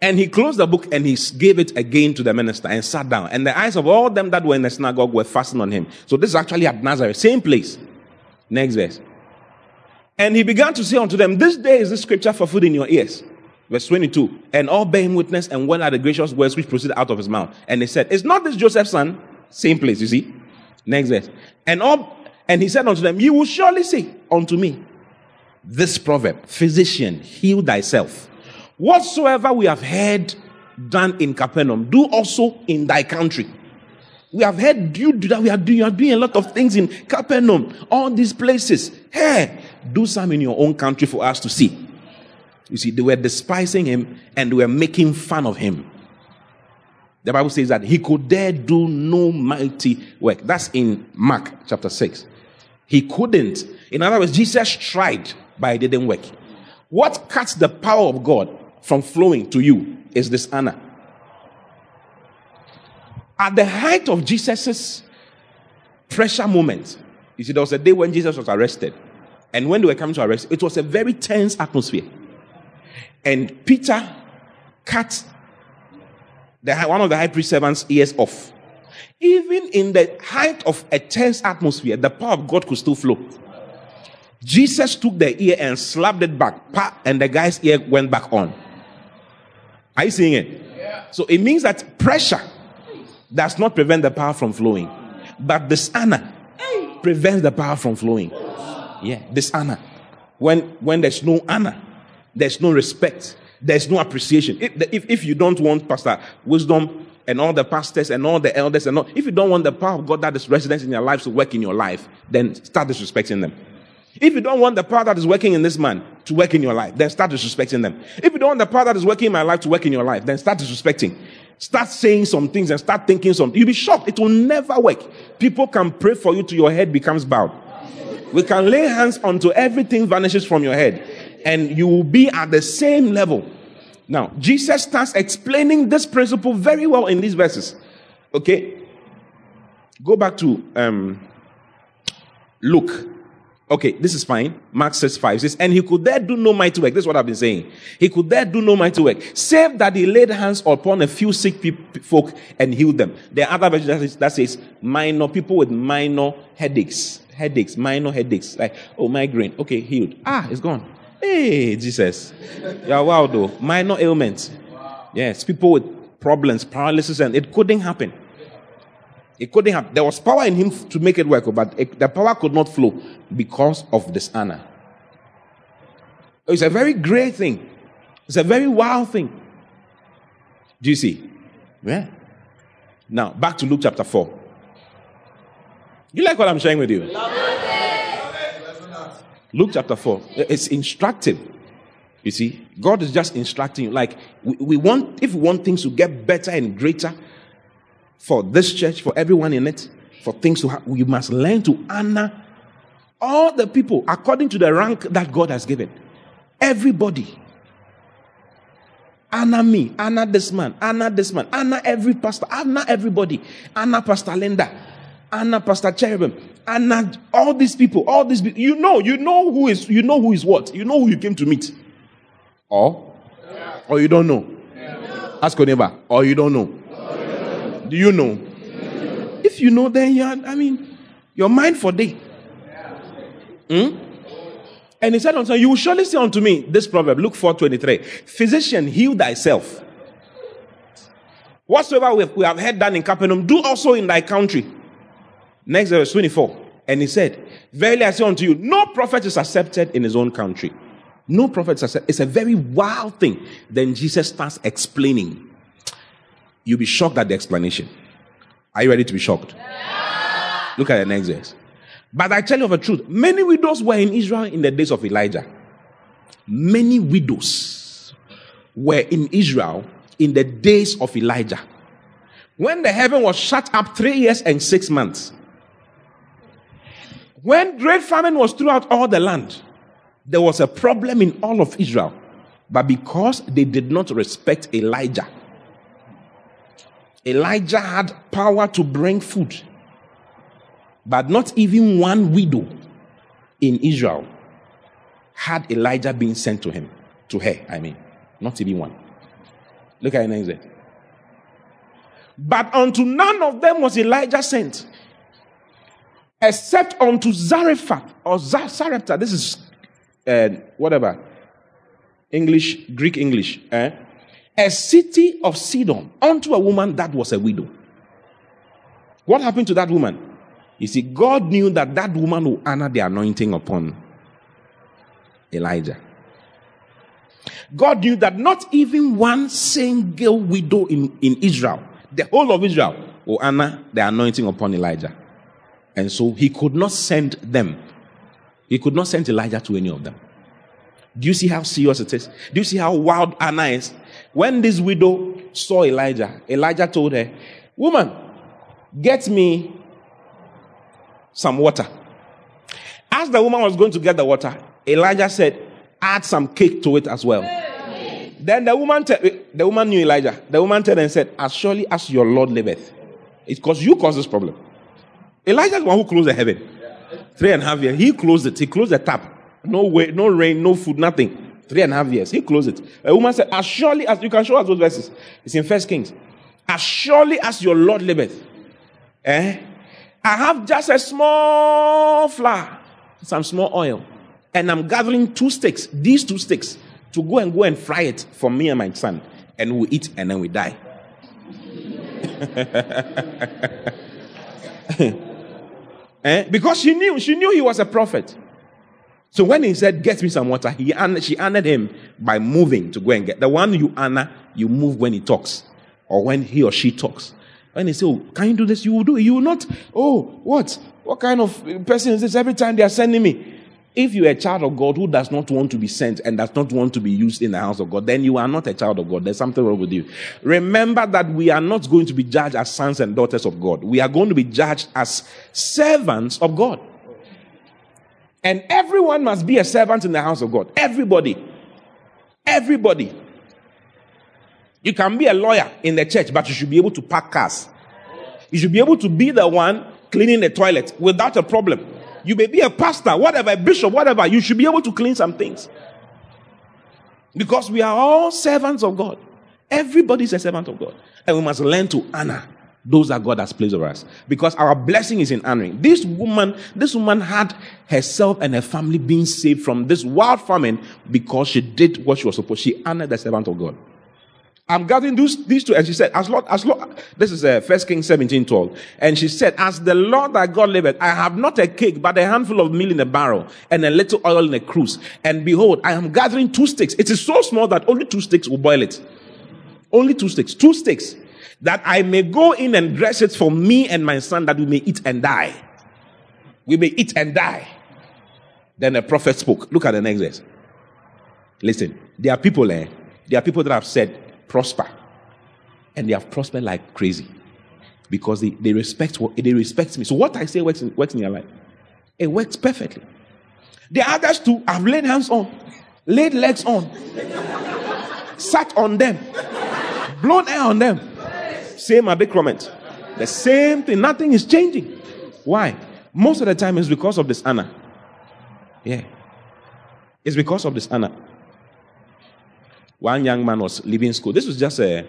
Speaker 1: And he closed the book and he gave it again to the minister and sat down. And the eyes of all them that were in the synagogue were fastened on him. So this is actually at Nazareth, same place. Next verse. And he began to say unto them, This day is the scripture fulfilled in your ears. Verse 22. And all bear him witness and when are the gracious words which proceeded out of his mouth. And they said, Is not this Joseph's son? Same place, you see. Next verse. And all and he said unto them, You will surely say unto me, This proverb, physician, heal thyself. Whatsoever we have heard done in Capernaum, do also in thy country. We have heard you do that. We are doing, you are doing a lot of things in Capernaum, all these places. Hey, do some in your own country for us to see. You see, they were despising him and they were making fun of him. The Bible says that he could dare do no mighty work. That's in Mark chapter 6. He couldn't. In other words, Jesus tried, but it didn't work. What cuts the power of God from flowing to you is this honor. At the height of Jesus's pressure moment, you see, there was a day when Jesus was arrested. And when they were coming to arrest, it was a very tense atmosphere. And Peter cut the, one of the high priest servants' ears off. Even in the height of a tense atmosphere, the power of God could still flow. Jesus took the ear and slapped it back, and the guy's ear went back on. Are you seeing it? Yeah. So it means that pressure does not prevent the power from flowing, but dishonor prevents the power from flowing. Yeah, dishonor. When when there's no honor, there's no respect, there's no appreciation. If, if, if you don't want Pastor Wisdom and all the pastors and all the elders and all, if you don't want the power of God that is resident in your life to work in your life, then start disrespecting them. If you don't want the power that is working in this man to work in your life, then start disrespecting them. If you don't want the power that is working in my life to work in your life, then start disrespecting. Start saying some things and start thinking something. You'll be shocked. It will never work. People can pray for you till your head becomes bowed. We can lay hands until everything vanishes from your head and you will be at the same level. Now, Jesus starts explaining this principle very well in these verses. Okay? Go back to um, Luke Okay, this is fine. Mark says 5 says, And he could there do no mighty work. This is what I've been saying. He could there do no mighty work, save that he laid hands upon a few sick folk and healed them. There are other versions that that says minor people with minor headaches. Headaches, minor headaches. Like, oh, migraine. Okay, healed. Ah, it's gone. Hey, Jesus. Yeah, wow, though. Minor ailments. Yes, people with problems, paralysis, and it couldn't happen. It couldn't have. There was power in him to make it work, but it, the power could not flow because of this dishonor. Oh, it's a very great thing. It's a very wild thing. Do you see? Yeah. Now, back to Luke chapter 4. You like what I'm sharing with you? Luke chapter 4. Eh, it's instructive. You see, God is just instructing you. Like, we, we want, if we want things to get better and greater, for this church, for everyone in it, for things to happen, we must learn to honor all the people according to the rank that God has given. Everybody. Honor me, honor this man, honor this man, honor every pastor, honor everybody, honor Pastor Linda, Anna, Pastor Cherubim, Anna, all these people, all these people. You know, you know who is, you know who is what. You know who you came to meet. Or, or you don't know. Ask your neighbor. Or you don't know. Do you know? If you know, then you are, I mean, your mind for day. Hmm? And he said unto You will surely say unto me this proverb, Luke 4 23. Physician, heal thyself. Whatsoever we have, we have heard done in Capernaum, do also in thy country. Next verse 24. And he said, Verily I say unto you, no prophet is accepted in his own country. No prophet is accepted. It's a very wild thing. Then Jesus starts explaining. You'll be shocked at the explanation. Are you ready to be shocked? Yeah. Look at the next verse. But I tell you of a truth, many widows were in Israel in the days of Elijah. Many widows were in Israel in the days of Elijah. When the heaven was shut up three years and six months, when great famine was throughout all the land, there was a problem in all of Israel. But because they did not respect Elijah, Elijah had power to bring food. But not even one widow in Israel had Elijah been sent to him, to her, I mean. Not even one. Look at it next But unto none of them was Elijah sent, except unto Zarephath or Zarephath. This is uh, whatever English, Greek English. Eh? A city of Sidon unto a woman that was a widow. What happened to that woman? You see, God knew that that woman would honor the anointing upon Elijah. God knew that not even one single widow in, in Israel, the whole of Israel, will honor the anointing upon Elijah. And so he could not send them. He could not send Elijah to any of them. Do you see how serious it is? Do you see how wild Anna is? When this widow saw Elijah, Elijah told her, Woman, get me some water. As the woman was going to get the water, Elijah said, Add some cake to it as well. Then the woman, te- the woman knew Elijah. The woman turned and said, As surely as your Lord liveth, it's because you caused this problem. Elijah is the one who closed the heaven. Three and a half years. He closed it. He closed the tap. No way, no rain, no food, nothing. Three and a half years. He closed it. A woman said, As surely as you can show us those verses. It's in First Kings. As surely as your Lord liveth. Eh? I have just a small flour, some small oil, and I'm gathering two sticks, these two sticks, to go and go and fry it for me and my son. And we eat and then we die. (laughs) (laughs) eh? Because she knew, she knew he was a prophet. So when he said, Get me some water, he, she honored him by moving to go and get. The one you honor, you move when he talks or when he or she talks. When they say, Oh, can you do this? You will do it. You will not. Oh, what? What kind of person is this? Every time they are sending me. If you're a child of God who does not want to be sent and does not want to be used in the house of God, then you are not a child of God. There's something wrong with you. Remember that we are not going to be judged as sons and daughters of God. We are going to be judged as servants of God. And everyone must be a servant in the house of God. Everybody. Everybody. You can be a lawyer in the church, but you should be able to park cars. You should be able to be the one cleaning the toilet without a problem. You may be a pastor, whatever, a bishop, whatever. You should be able to clean some things. Because we are all servants of God. Everybody is a servant of God. And we must learn to honor those that God has placed over us. Because our blessing is in honoring. This woman, this woman had herself and her family being saved from this wild famine because she did what she was supposed. She honored the servant of God. I'm gathering these, these two. And she said, as Lord, as Lord, this is uh, 1 Kings 17, 12. And she said, as the Lord thy God liveth, I have not a cake, but a handful of meal in a barrel and a little oil in a cruse. And behold, I am gathering two sticks. It is so small that only two sticks will boil it. Only two sticks. Two sticks. That I may go in and dress it for me and my son that we may eat and die. We may eat and die. Then the prophet spoke. Look at the next verse. Listen, there are people there. Eh? There are people that have said, prosper. And they have prospered like crazy because they, they respect what they respect me. So what I say works in, works in your life. It works perfectly. The others too have laid hands on, laid legs on, sat on them, blown air on them. Same a big comment. The same thing. Nothing is changing. Why? Most of the time it's because of this honor. Yeah. It's because of this Anna. One young man was leaving school. This was just a,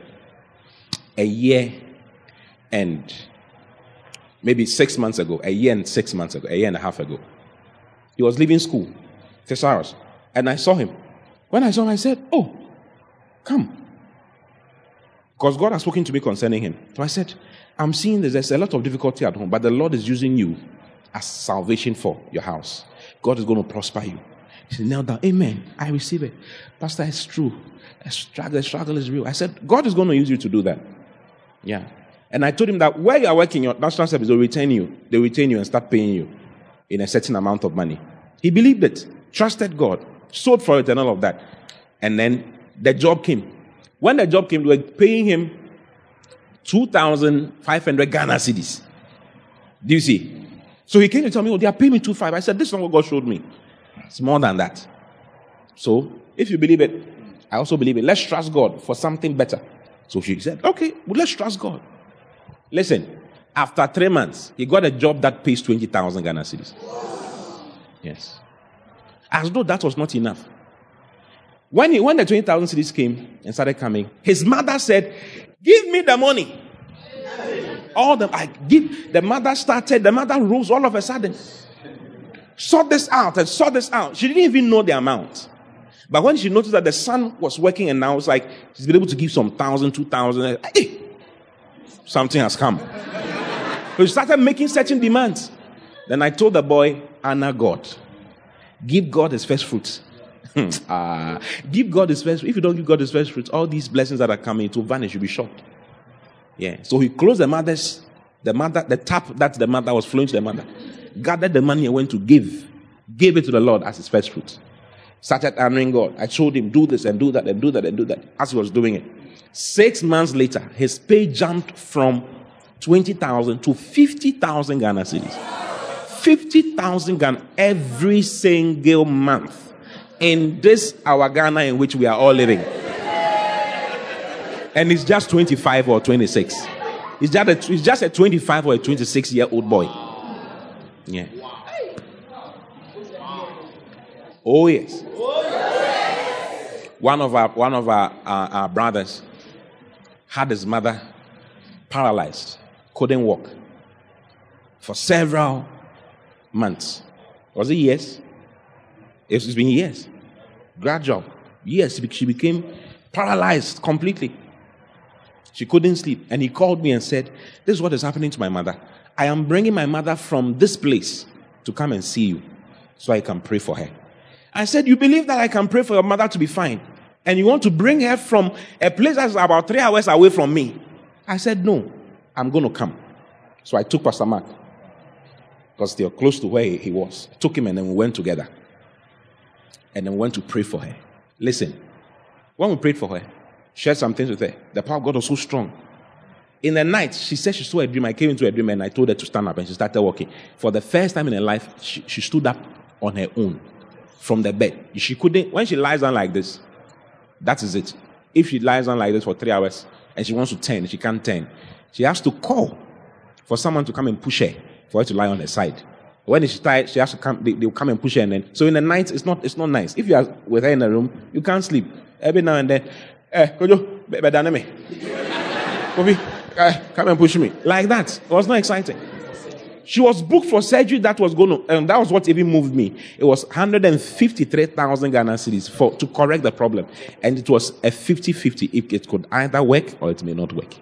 Speaker 1: a year and maybe six months ago, a year and six months ago, a year and a half ago. He was leaving school, Thesaurus, and I saw him. When I saw him, I said, Oh, come. Because God has spoken to me concerning him. So I said, I'm seeing this. There's a lot of difficulty at home, but the Lord is using you as salvation for your house. God is going to prosper you. He said, kneel down. Amen. I receive it. Pastor, it's true. The struggle, struggle is real. I said, God is going to use you to do that. Yeah. And I told him that where you are working, your national service will retain you. They retain you and start paying you in a certain amount of money. He believed it, trusted God, sold for it and all of that. And then the job came. When the job came, they were paying him 2,500 Ghana cedis. Do you see? So he came to tell me, oh, they are paying me 2,500. I said, this is not what God showed me. It's more than that. So if you believe it, I also believe it. Let's trust God for something better. So she said, okay, well, let's trust God. Listen, after three months, he got a job that pays 20,000 Ghana cedis. Yes. As though that was not enough. When, he, when the 20,000 cedis came and started coming, his mother said, Give me the money. All the, I give, the mother started, the mother rose all of a sudden. Sort this out and sort this out. She didn't even know the amount. But when she noticed that the son was working and now it's like she's been able to give some thousand, two thousand, hey, something has come. so she started making certain demands. Then I told the boy, honor God. Give God his first fruits. uh, (laughs) give God his first If you don't give God his first fruits, all these blessings that are coming it will vanish. You'll be shocked. Yeah. So he closed the mother's, the mother, the tap that the mother was flowing to the mother, gathered the money and went to give, gave it to the Lord as his first fruits. Started honoring God. I told him, do this and do that and do that and do that as he was doing it. Six months later, his pay jumped from 20,000 to 50,000 Ghana cedis. 50,000 Ghana every single month in this our Ghana in which we are all living. And it's just 25 or 26. It's just a, it's just a 25 or a 26 year old boy. Yeah. Oh yes. One of our one of our, our, our brothers had his mother paralyzed, couldn't walk for several months. Was it years? It's been years. Gradual. Yes, she became paralyzed completely. She couldn't sleep. And he called me and said, This is what is happening to my mother. I am bringing my mother from this place to come and see you so I can pray for her. I said, You believe that I can pray for your mother to be fine? And you want to bring her from a place that's about three hours away from me? I said, No, I'm going to come. So I took Pastor Mark because they were close to where he was. I took him and then we went together. And then we went to pray for her. Listen, when we prayed for her, shared some things with her, the power of God was so strong. In the night, she said she saw a dream. I came into a dream and I told her to stand up and she started walking. For the first time in her life, she, she stood up on her own from the bed. She couldn't, when she lies down like this, that is it. If she lies down like this for three hours and she wants to turn, she can't turn. She has to call for someone to come and push her for her to lie on her side. When she's tired, she has to come, they, will come and push her and then. So in the night, it's not, it's not nice. If you are with her in the room, you can't sleep. Every now and then, eh, Kojo, better me. (laughs) Kobe, eh, come and push me. Like that. It was not exciting. She was booked for surgery that was going to, and that was what even moved me. It was 153,000 Ghana cedis for, to correct the problem. And it was a 50 50 if it could either work or it may not work.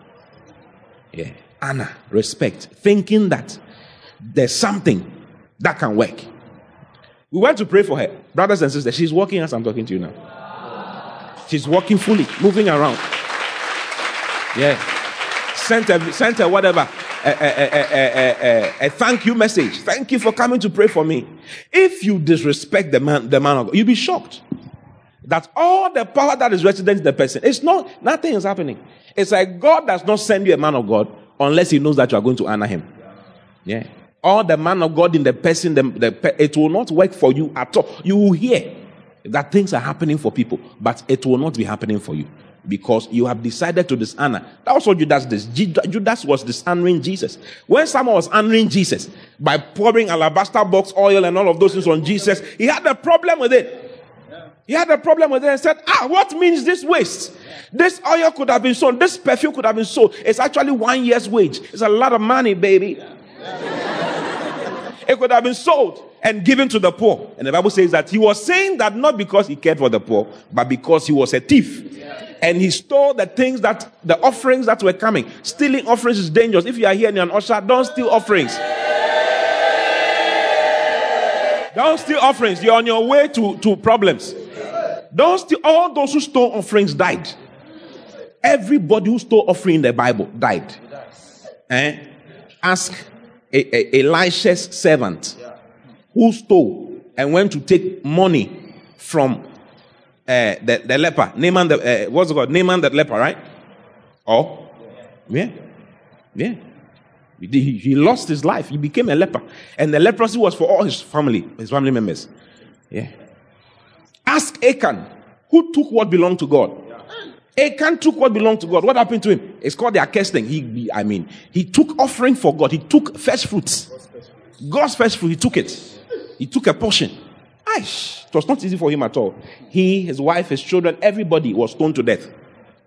Speaker 1: Yeah. Anna, respect, thinking that there's something that can work. We went to pray for her. Brothers and sisters, she's walking as I'm talking to you now. She's walking fully, moving around. Yeah. Sent her whatever. A, a, a, thank you message. Thank you for coming to pray for me. If you disrespect the man, the man of God, you'll be shocked that all the power that is resident in the person, it's not, nothing is happening. It's like God does not send you a man of God unless he knows that you are going to honor him. Yeah all the man of God in the person, the, the, it will not work for you at all. You will hear that things are happening for people, but it will not be happening for you. Because you have decided to dishonor. That was what Judas did. Judas was dishonoring Jesus. When someone was honoring Jesus by pouring alabaster box oil and all of those things on Jesus, he had a problem with it. He had a problem with it and said, Ah, what means this waste? This oil could have been sold, this perfume could have been sold. It's actually one year's wage. It's a lot of money, baby. (laughs) it could have been sold and given to the poor. And the Bible says that he was saying that not because he cared for the poor, but because he was a thief. And he stole the things that, the offerings that were coming. Stealing offerings is dangerous. If you are here and you're an usher, don't steal offerings. Don't steal offerings. You're on your way to, to problems. Don't steal. All those who stole offerings died. Everybody who stole offering in the Bible died. Eh? Ask a, a, Elisha's servant who stole and went to take money from uh, the, the leper. Naaman the, uh, what's it called? Naaman the leper, right? Oh? Yeah. Yeah. He, he lost his life. He became a leper. And the leprosy was for all his family, his family members. Yeah. Ask Achan, who took what belonged to God. Achan took what belonged to God. What happened to him? It's called the accursing. He, he, I mean, he took offering for God. He took first fruits. God's first fruit. He took it. He took a portion. Aish. It was not easy for him at all. He, his wife, his children, everybody was stoned to death.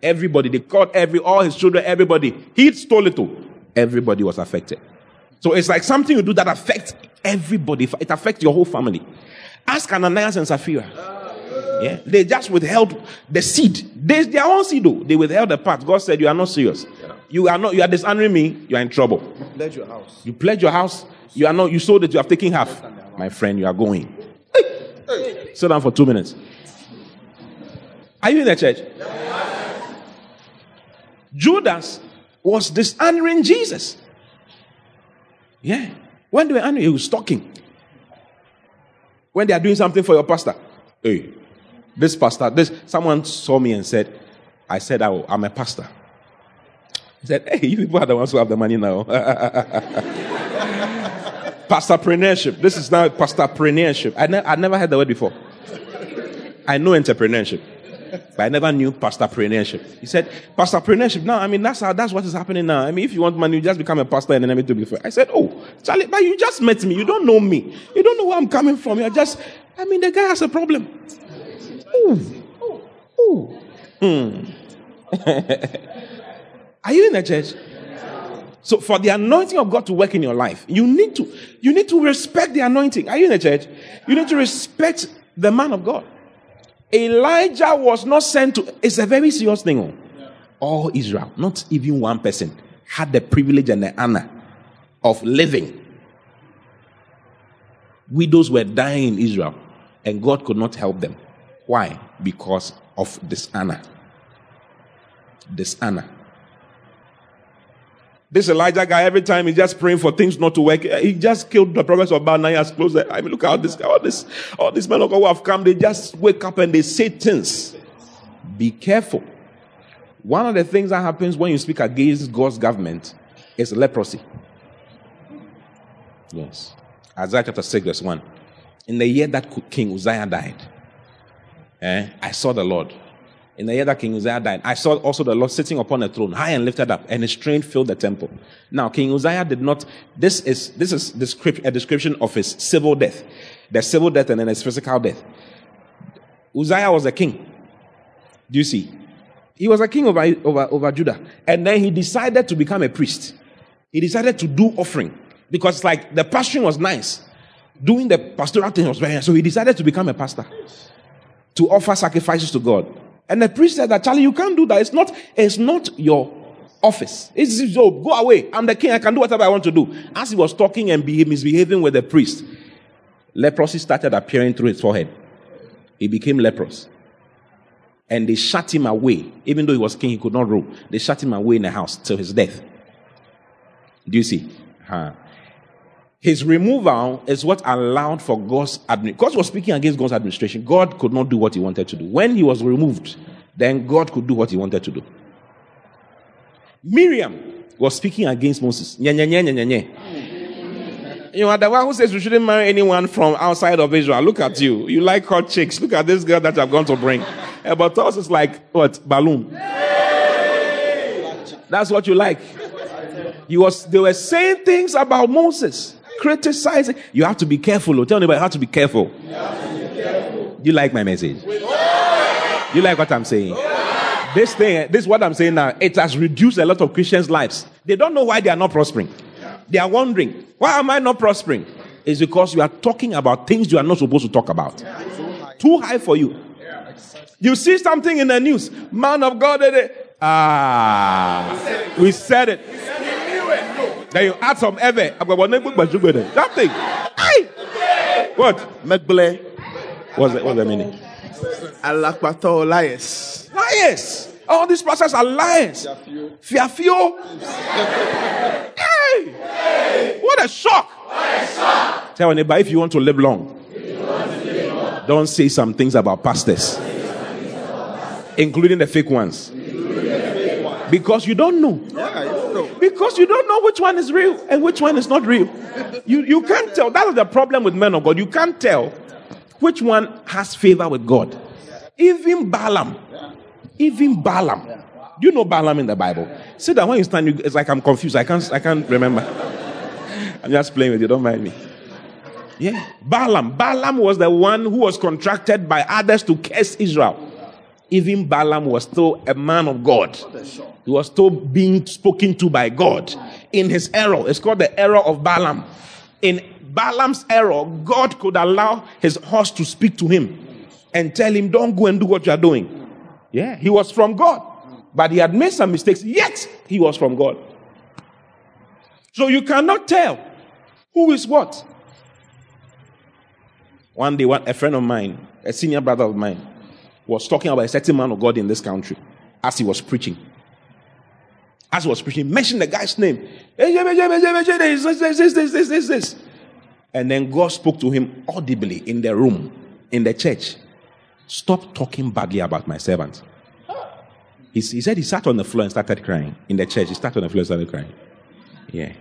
Speaker 1: Everybody. They caught every, all his children, everybody. He stole it all. Everybody was affected. So it's like something you do that affects everybody. It affects your whole family. Ask Ananias and Sapphira. Yeah, they just withheld the seed. They, their own seed, though. They withheld the part. God said, "You are not serious. You are not. You are dishonoring me. You are in trouble.
Speaker 2: You pledge your house.
Speaker 1: You pledge your house. You are not. You sold it. You have taken half. My friend, you are going. Sit down for two minutes. Are you in the church? Judas was dishonoring Jesus. Yeah. When they were honoring, he was talking. When they are doing something for your pastor, hey, this pastor, this someone saw me and said, I said oh, I, am a pastor. He said, Hey, you people are the ones who have the money now. (laughs) Pastorpreneurship. This is now pastorpreneurship. I, ne- I never heard the word before. I know entrepreneurship, but I never knew pastorpreneurship. He said, pastorpreneurship. Now, I mean, that's how, that's what is happening now. I mean, if you want money, you just become a pastor and then me do before. I said, Oh, Charlie, but you just met me. You don't know me. You don't know where I'm coming from. You're just, I mean, the guy has a problem. Ooh. Ooh. Hmm. (laughs) Are you in the church? So for the anointing of God to work in your life, you need to you need to respect the anointing. Are you in the church? You need to respect the man of God. Elijah was not sent to it's a very serious thing. Oh. All Israel, not even one person, had the privilege and the honor of living. Widows were dying in Israel, and God could not help them. Why? Because of dishonor. Dishonor. This Elijah guy, every time he's just praying for things not to work, he just killed the prophets of Baal nine years closer. I mean, look at all this, all this, all these men of God who have come, they just wake up and they say things. Be careful. One of the things that happens when you speak against God's government is leprosy. Yes. Isaiah chapter 6, verse 1. In the year that King Uzziah died, eh, I saw the Lord in the year that King Uzziah died, I saw also the Lord sitting upon a throne, high and lifted up, and his train filled the temple. Now, King Uzziah did not. This is this is a description of his civil death, the civil death, and then his physical death. Uzziah was a king. Do you see? He was a king over, over, over Judah, and then he decided to become a priest. He decided to do offering because, like, the pastoring was nice. Doing the pastoral thing was very nice. So he decided to become a pastor to offer sacrifices to God. And the priest said that, Charlie, you can't do that. It's not, it's not your office. It's your, go away. I'm the king. I can do whatever I want to do. As he was talking and be misbehaving with the priest, leprosy started appearing through his forehead. He became leprous. And they shut him away. Even though he was king, he could not rule. They shut him away in the house till his death. Do you see? Huh. His removal is what allowed for God's administration. God was speaking against God's administration. God could not do what he wanted to do. When he was removed, then God could do what he wanted to do. Miriam was speaking against Moses. Nye, nye, nye, nye, nye. You are the one who says you shouldn't marry anyone from outside of Israel. Look at you. You like hot chicks. Look at this girl that I've gone to bring. Eh, but us is like what? Balloon. That's what you like. You was, they were saying things about Moses, criticizing. You have to be careful. Oh. Tell anybody, you have to be careful. You like my message? You like what I'm saying? This thing, this is what I'm saying now. It has reduced a lot of Christians' lives. They don't know why they are not prospering. They are wondering, why am I not prospering? It's because you are talking about things you are not supposed to talk about. Too high for you. You see something in the news, man of God, ah, we said it. Then you add some ever. That thing. Hey! What?
Speaker 3: Megbele.
Speaker 1: What's the, what's the meaning?
Speaker 3: Alakpato liars.
Speaker 1: Liars. All these pastors are liars. Fiafio. Hey! What a shock. Tell anybody if you want to live long, don't say some things about pastors, including the fake ones. Because you don't know.
Speaker 3: Yeah, you don't know.
Speaker 1: Because you don't know which one is real and which one is not real. You, you can't tell. That is the problem with men of God. You can't tell which one has favor with God. Even Balaam. Even Balaam. Do you know Balaam in the Bible? See that when you stand, it's like I'm confused. I can't, I can't remember. (laughs) I'm just playing with you. Don't mind me. Yeah. Balaam. Balaam was the one who was contracted by others to curse Israel. Even Balaam was still a man of God. He was still being spoken to by God in his error. It's called the error of Balaam. In Balaam's error, God could allow his horse to speak to him and tell him, Don't go and do what you are doing. Yeah, he was from God, but he had made some mistakes, yet he was from God. So you cannot tell who is what. One day, a friend of mine, a senior brother of mine, was talking about a certain man of God in this country as he was preaching. As he was preaching, mentioned the guy's name. And then God spoke to him audibly in the room, in the church. Stop talking badly about my servant. He, he said he sat on the floor and started crying. In the church, he sat on the floor and started crying. Yeah.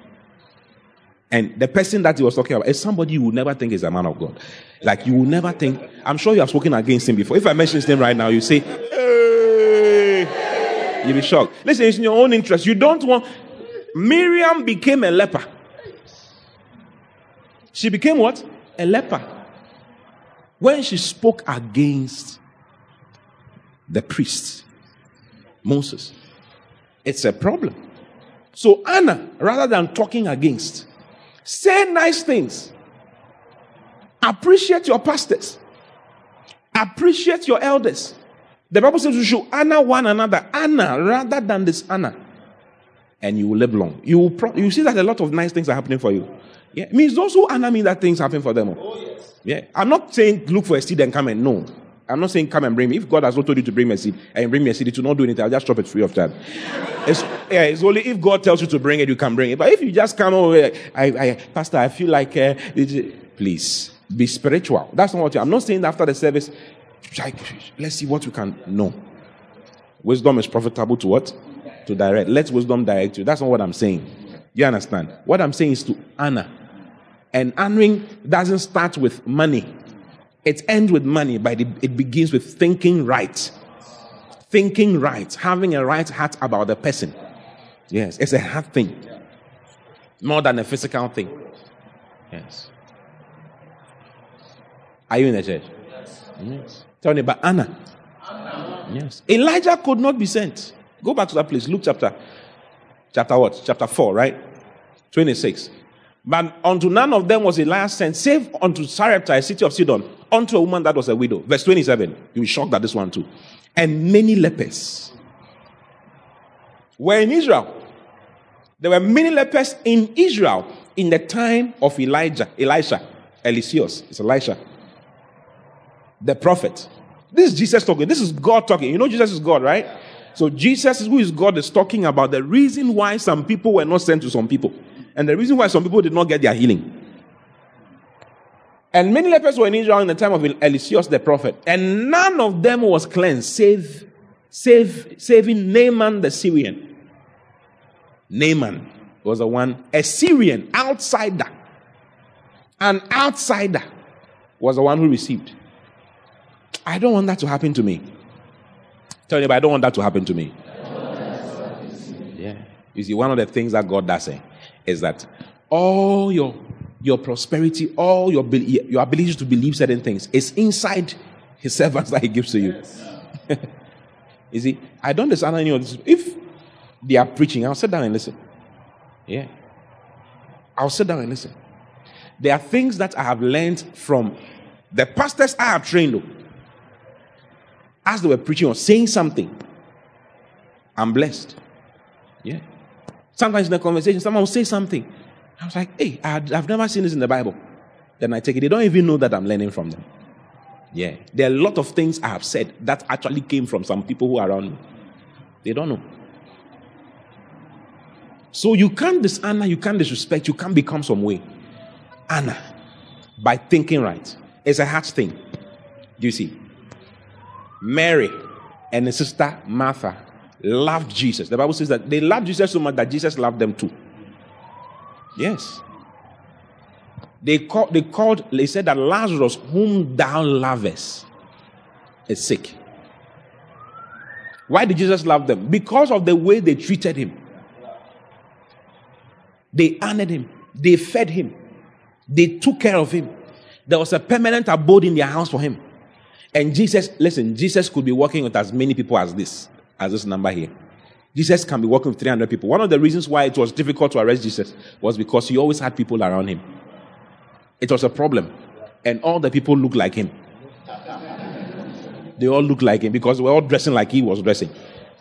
Speaker 1: And the person that he was talking about is somebody you would never think is a man of God. Like you will never think. I'm sure you have spoken against him before. If I mention his name right now, you say! You'll be shocked. Listen, it's in your own interest. You don't want. Miriam became a leper. She became what? A leper. When she spoke against the priest, Moses, it's a problem. So Anna, rather than talking against, say nice things. Appreciate your pastors. Appreciate your elders. The Bible says you should honor one another. Honor rather than dishonor. And you will live long. You will pro- you see that a lot of nice things are happening for you. Yeah. It means those who honor me that things happen for them. Oh, yes. Yeah. I'm not saying look for a seed and come and no. I'm not saying come and bring me. If God has not told you to bring me a seed and bring me a seed, to not do anything, I'll just drop it free of charge. It's, yeah, it's only if God tells you to bring it, you can bring it. But if you just come over, I, I, Pastor, I feel like, uh, please be spiritual. That's not what I'm not saying after the service. Let's see what we can know. Wisdom is profitable to what? To direct. Let wisdom direct you. That's not what I'm saying. You understand? What I'm saying is to honor. And honoring doesn't start with money. It ends with money, but it, it begins with thinking right. Thinking right. Having a right heart about the person. Yes, it's a heart thing. More than a physical thing. Yes. Are you in the church? Yes. Tell me about Anna. Anna. Yes. Elijah could not be sent. Go back to that place. Luke chapter. Chapter what? Chapter 4, right? 26. But unto none of them was Elijah sent, save unto Sarepta, a city of Sidon, unto a woman that was a widow. Verse 27. You'll be shocked at this one too. And many lepers were in Israel. There were many lepers in Israel in the time of Elijah, Elisha, Eliseus. It's Elisha. The prophet. This is Jesus talking. This is God talking. You know Jesus is God, right? So Jesus, who is God, is talking about the reason why some people were not sent to some people. And the reason why some people did not get their healing. And many lepers were in Israel in the time of Eliseus the prophet. And none of them was cleansed, save, save, saving Naaman the Syrian. Naaman was the one, a Syrian outsider. An outsider was the one who received. I don't want that to happen to me. Tell you, but I don't want that to happen to me. Yeah. You see, one of the things that God does say is that all your your prosperity, all your your ability to believe certain things is inside His (laughs) servants that He gives to you. (laughs) you see, I don't understand any of this. If they are preaching, I'll sit down and listen. Yeah. I'll sit down and listen. There are things that I have learned from the pastors I have trained. Oh. As they were preaching or saying something, I'm blessed. Yeah. Sometimes in the conversation, someone will say something. I was like, hey, I've never seen this in the Bible. Then I take it. They don't even know that I'm learning from them. Yeah. There are a lot of things I have said that actually came from some people who are around me. They don't know. So you can't dishonor, you can't disrespect, you can't become some way. Anna, by thinking right. It's a hard thing. Do you see? Mary and his sister Martha loved Jesus. The Bible says that they loved Jesus so much that Jesus loved them too. Yes. They, they called, they said that Lazarus, whom thou lovest, is sick. Why did Jesus love them? Because of the way they treated him. They honored him, they fed him, they took care of him. There was a permanent abode in their house for him. And Jesus, listen, Jesus could be working with as many people as this, as this number here. Jesus can be working with 300 people. One of the reasons why it was difficult to arrest Jesus was because he always had people around him. It was a problem. And all the people looked like him. They all looked like him because they were all dressing like he was dressing.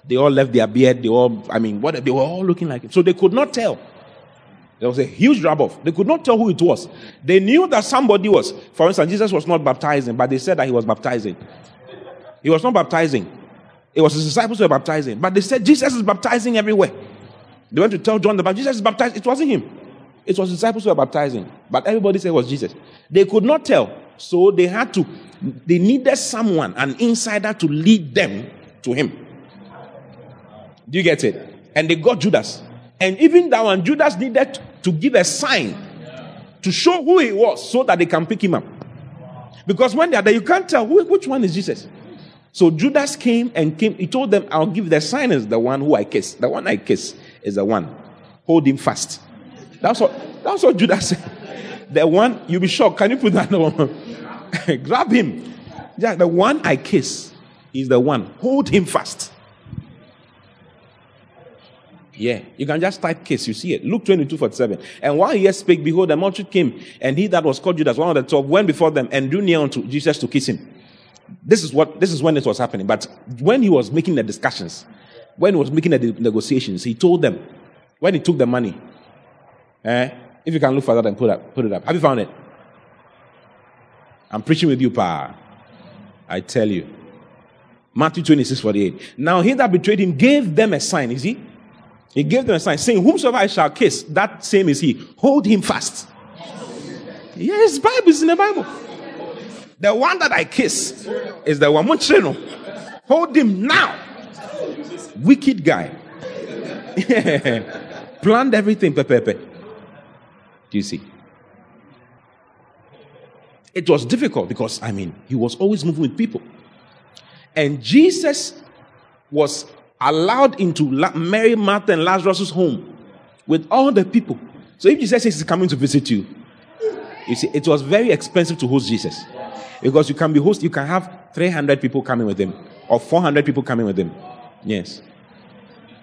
Speaker 1: They all left their beard. They all, I mean, what, they were all looking like him. So they could not tell. There was a huge drop off. They could not tell who it was. They knew that somebody was. For instance, Jesus was not baptizing, but they said that he was baptizing. He was not baptizing. It was his disciples who were baptizing. But they said Jesus is baptizing everywhere. They went to tell John the Baptist, Jesus is baptized. It wasn't him. It was his disciples who were baptizing. But everybody said it was Jesus. They could not tell. So they had to, they needed someone, an insider, to lead them to him. Do you get it? And they got Judas. And even that one, Judas needed to give a sign to show who he was so that they can pick him up. Because when they are there, you can't tell who, which one is Jesus. So Judas came and came. He told them, I'll give the sign as the one who I kiss. The one I kiss is the one. Hold him fast. That's what, that's what Judas (laughs) said. The one, you'll be shocked. Can you put that on? (laughs) Grab him. Yeah, the one I kiss is the one. Hold him fast. Yeah, you can just type kiss, you see it. Luke 22 47. And while he spake, behold, the multitude came, and he that was called Judas, one of the twelve, went before them and drew near unto Jesus to kiss him. This is what this is when it was happening. But when he was making the discussions, when he was making the negotiations, he told them, when he took the money, eh, if you can look for that and put up, put it up. Have you found it? I'm preaching with you, pa. I tell you. Matthew 26, 48. Now he that betrayed him gave them a sign, is he? He gave them a sign, saying, Whomsoever I shall kiss, that same is he. Hold him fast. Yes, Bible is in the Bible. The one that I kiss is the one. Hold him now. Wicked guy. (laughs) Planned everything, Pepe. Do you see? It was difficult because, I mean, he was always moving with people. And Jesus was allowed into Mary, Martha, and Lazarus' home with all the people. So if Jesus says he's coming to visit you, you see, it was very expensive to host Jesus. Because you can be host, you can have 300 people coming with him or 400 people coming with him. Yes.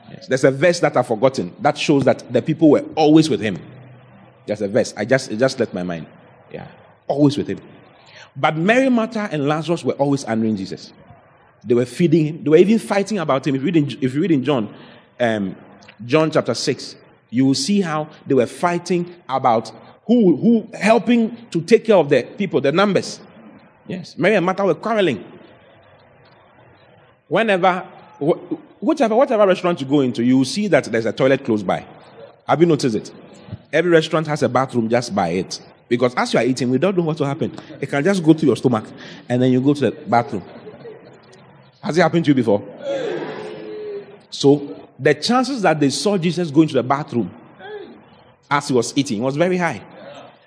Speaker 1: yes. There's a verse that I've forgotten that shows that the people were always with him. There's a verse. I just, it just left my mind. Yeah. Always with him. But Mary, Martha, and Lazarus were always honoring Jesus. They were feeding him. They were even fighting about him. If you read in, if you read in John, um, John chapter 6, you will see how they were fighting about who, who helping to take care of the people, the numbers. Yes, Mary and Martha were quarreling. Whenever, whichever, whatever restaurant you go into, you will see that there's a toilet close by. Have you noticed it? Every restaurant has a bathroom just by it. Because as you are eating, we don't know what will happen. It can just go to your stomach and then you go to the bathroom. Has it happened to you before? So the chances that they saw Jesus going to the bathroom as he was eating was very high.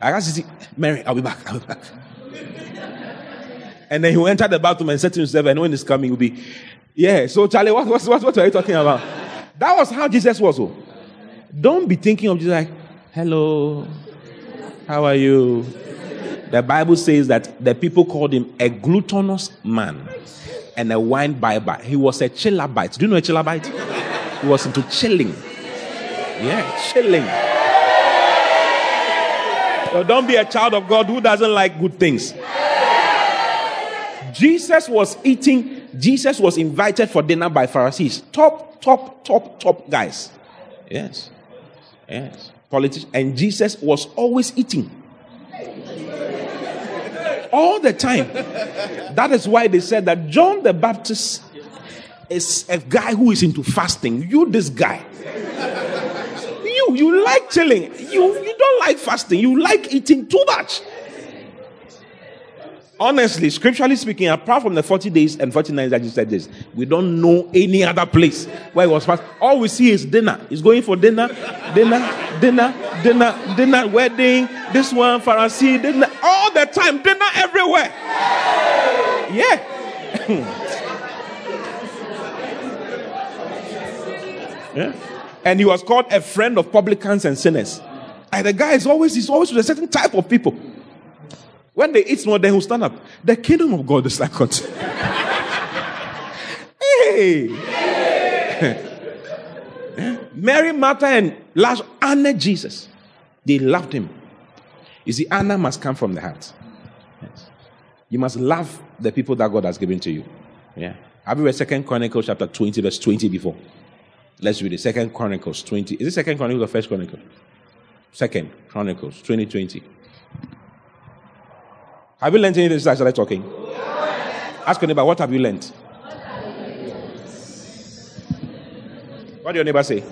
Speaker 1: I to see, Mary, I'll be back. I'll be back. and then he will enter the bathroom and said to himself, and when he's coming, he'll be, yeah. So, Charlie, what, what, what, what are you talking about? That was how Jesus was. Oh. Don't be thinking of Jesus like, hello, how are you? The Bible says that the people called him a gluttonous man and a wine bibber. He was a chillabite. Do you know a chillabite? He was into chilling. Yeah, chilling. So don't be a child of God who doesn't like good things. Jesus was eating, Jesus was invited for dinner by Pharisees. Top, top, top, top guys. Yes. Yes. Politicians. And Jesus was always eating. All the time. That is why they said that John the Baptist is a guy who is into fasting. You, this guy. You, you like chilling. You, you don't like fasting. You like eating too much. Honestly, scripturally speaking, apart from the 40 days and 40 nights that you said this, we don't know any other place where it was fast. All we see is dinner. He's going for dinner, dinner, dinner, dinner, dinner, wedding, this one, Pharisee, dinner, all the time, dinner everywhere. Yeah. (laughs) yeah. And he was called a friend of publicans and sinners. And the guy is always, he's always with a certain type of people. When they eat more, then he'll stand up. The kingdom of God is like unto. hey! (laughs) Mary, Martha, and Lazarus honored Jesus. They loved him. You see, honor must come from the heart. Yes. You must love the people that God has given to you. Yeah. Have you read Second Chronicles chapter 20, verse 20 before? Let's read it. Second Chronicles 20. Is it Second Chronicles or First Chronicles? Second Chronicles 2020. Have you learned anything since I started talking? Ask your neighbor, what have you learned? What do your neighbor say?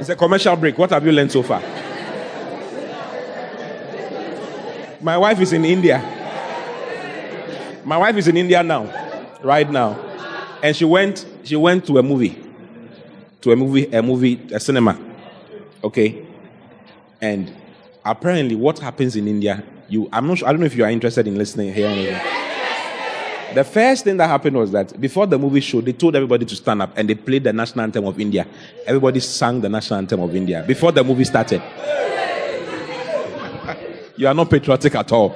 Speaker 1: It's a commercial break. What have you learned so far? My wife is in India. My wife is in India now, right now, and she went. She went to a movie, to a movie, a movie, a cinema. Okay, and apparently, what happens in India, you, I'm not sure. I don't know if you are interested in listening here. The first thing that happened was that before the movie show, they told everybody to stand up and they played the national anthem of India. Everybody sang the national anthem of India before the movie started. (laughs) you are not patriotic at all.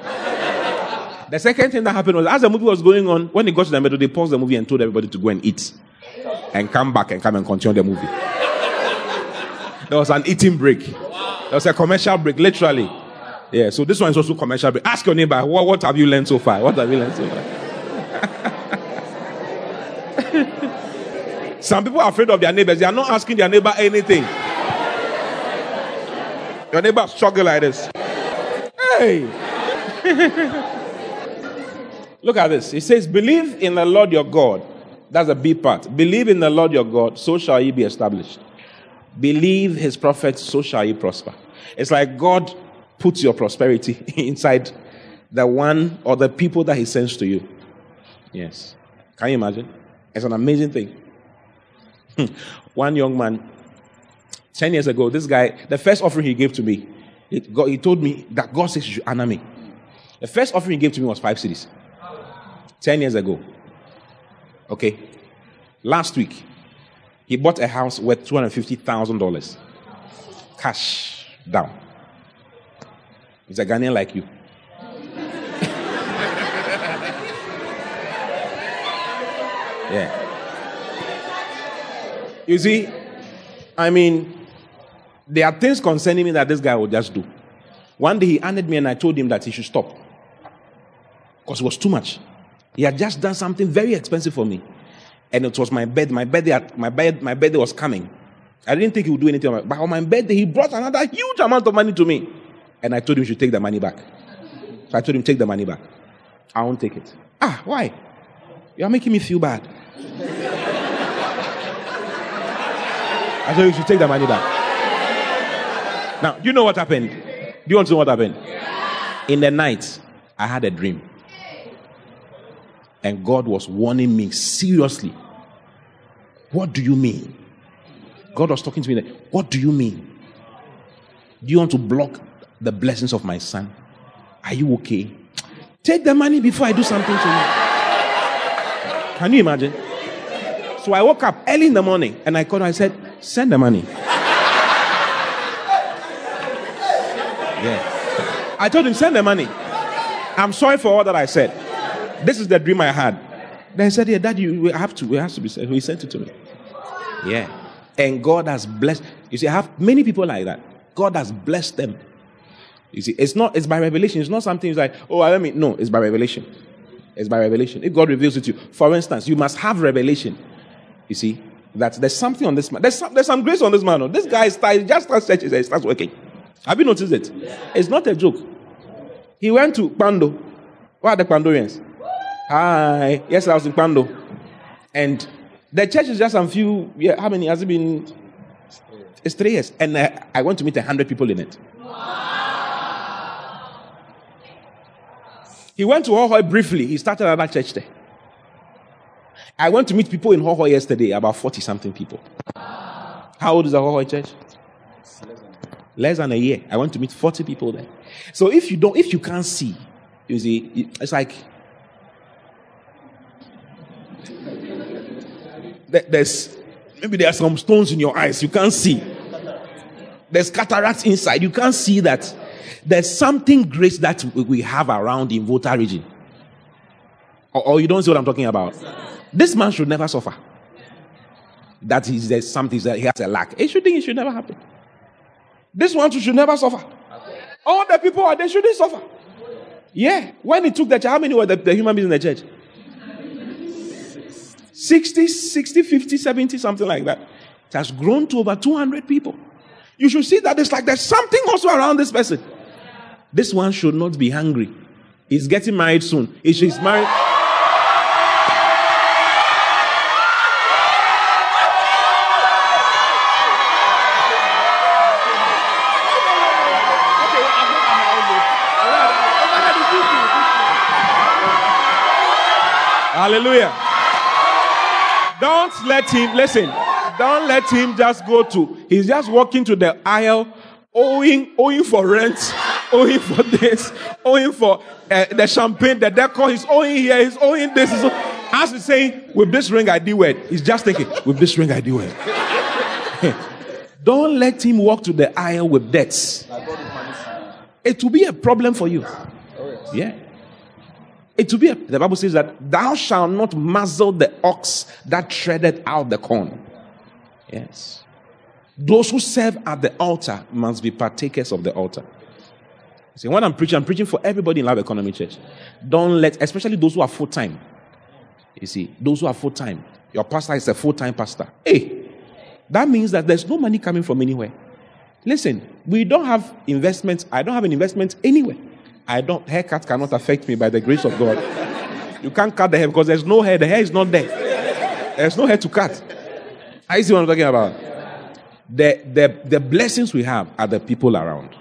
Speaker 1: The second thing that happened was as the movie was going on, when it got to the middle, they paused the movie and told everybody to go and eat and come back and come and continue the movie. There was an eating break. There was a commercial break, literally. Yeah, so this one is also commercial break. Ask your neighbor, what, what have you learned so far? What have you learned so far? (laughs) Some people are afraid of their neighbors. They are not asking their neighbor anything. Your neighbor struggle like this. Hey. (laughs) Look at this. It says, Believe in the Lord your God. That's a B part. Believe in the Lord your God, so shall ye be established. Believe his prophets, so shall ye prosper. It's like God puts your prosperity (laughs) inside the one or the people that he sends to you. Yes. Can you imagine? It's an amazing thing. (laughs) one young man, 10 years ago, this guy, the first offering he gave to me, God, he told me that God says you should honor me. The first offering he gave to me was five cedis. 10 years ago. Okay. Last week, he bought a house worth $250,000. Cash down. He's a Ghanaian like you. (laughs) yeah. You see, I mean, there are things concerning me that this guy will just do. One day he honored me and I told him that he should stop. Because it was too much. He had just done something very expensive for me. And it was my bed. My birthday, my bed, my birthday was coming. I didn't think he would do anything. But on my birthday, he brought another huge amount of money to me. And I told him he should take the money back. So I told him, take the money back. I won't take it. Ah, why? You are making me feel bad. I told you should take the money back. Now, do you know what happened? Do you want to know what happened? In the night, I had a dream. And God was warning me seriously. What do you mean? God was talking to me. What do you mean? Do you want to block the blessings of my son? Are you okay? Take the money before I do something to you. Can you imagine? So I woke up early in the morning and I called her. I said, Send the money. Yeah. I told him, Send the money. I'm sorry for all that I said. This is the dream I had. Then he said, Yeah, Daddy, we have to, we have to be sent. He sent it to me. Yeah. And God has blessed. You see, I have many people like that. God has blessed them. You see, it's not, it's by revelation. It's not something it's like, oh, let me. No, it's by revelation. It's by revelation. If God reveals it to you, for instance, you must have revelation. You see, that there's something on this man. There's some, there's some grace on this man. Oh. This guy starts, just starts searching, he starts working. Have you noticed it? It's not a joke. He went to Pando. What are the Pandorians? Hi. Yes, I was in Pando. And the church is just a few, yeah, how many has it been? It's three years. And uh, I want to meet 100 people in it. He went to Hohoe briefly. He started another church there. I went to meet people in Hohoe yesterday, about 40 something people. How old is the Hohoe church? Less than a year. I want to meet 40 people there. So if you don't, if you can't see, you see, it's like there's maybe there are some stones in your eyes you can't see. There's cataracts inside. You can't see that. There's something great that we have around in Volta region. Or, or you don't see what I'm talking about. This man should never suffer. That is there's something that he has a lack. It should it should never happen. This one should never suffer. All the people are they shouldn't suffer. Yeah. When he took the church, how many were the, the human beings in the church? 60, 60, 50, 70, something like that. It has grown to over 200 people. You should see that it's like there's something also around this person. This one should not be hungry. He's getting married soon. If she's married. Hallelujah. Don't let him, listen, don't let him just go to, he's just walking to the aisle, owing, owing for rent, (laughs) owing for this, owing for uh, the champagne, the decor, he's owing here, he's owing this. He's owing, as he's saying, with this ring I do it. He's just thinking, with this ring I do it. (laughs) don't let him walk to the aisle with debts. It will be a problem for you. Yeah. It will be, a, the Bible says that thou shalt not muzzle the ox that treadeth out the corn. Yes. Those who serve at the altar must be partakers of the altar. See, when I'm preaching, I'm preaching for everybody in Love Economy Church. Don't let, especially those who are full time. You see, those who are full time. Your pastor is a full time pastor. Hey, that means that there's no money coming from anywhere. Listen, we don't have investments. I don't have an investment anywhere. I don't, haircut cannot affect me by the grace of God. You can't cut the hair because there's no hair. The hair is not there. There's no hair to cut. I see what I'm talking about. The, the, the blessings we have are the people around.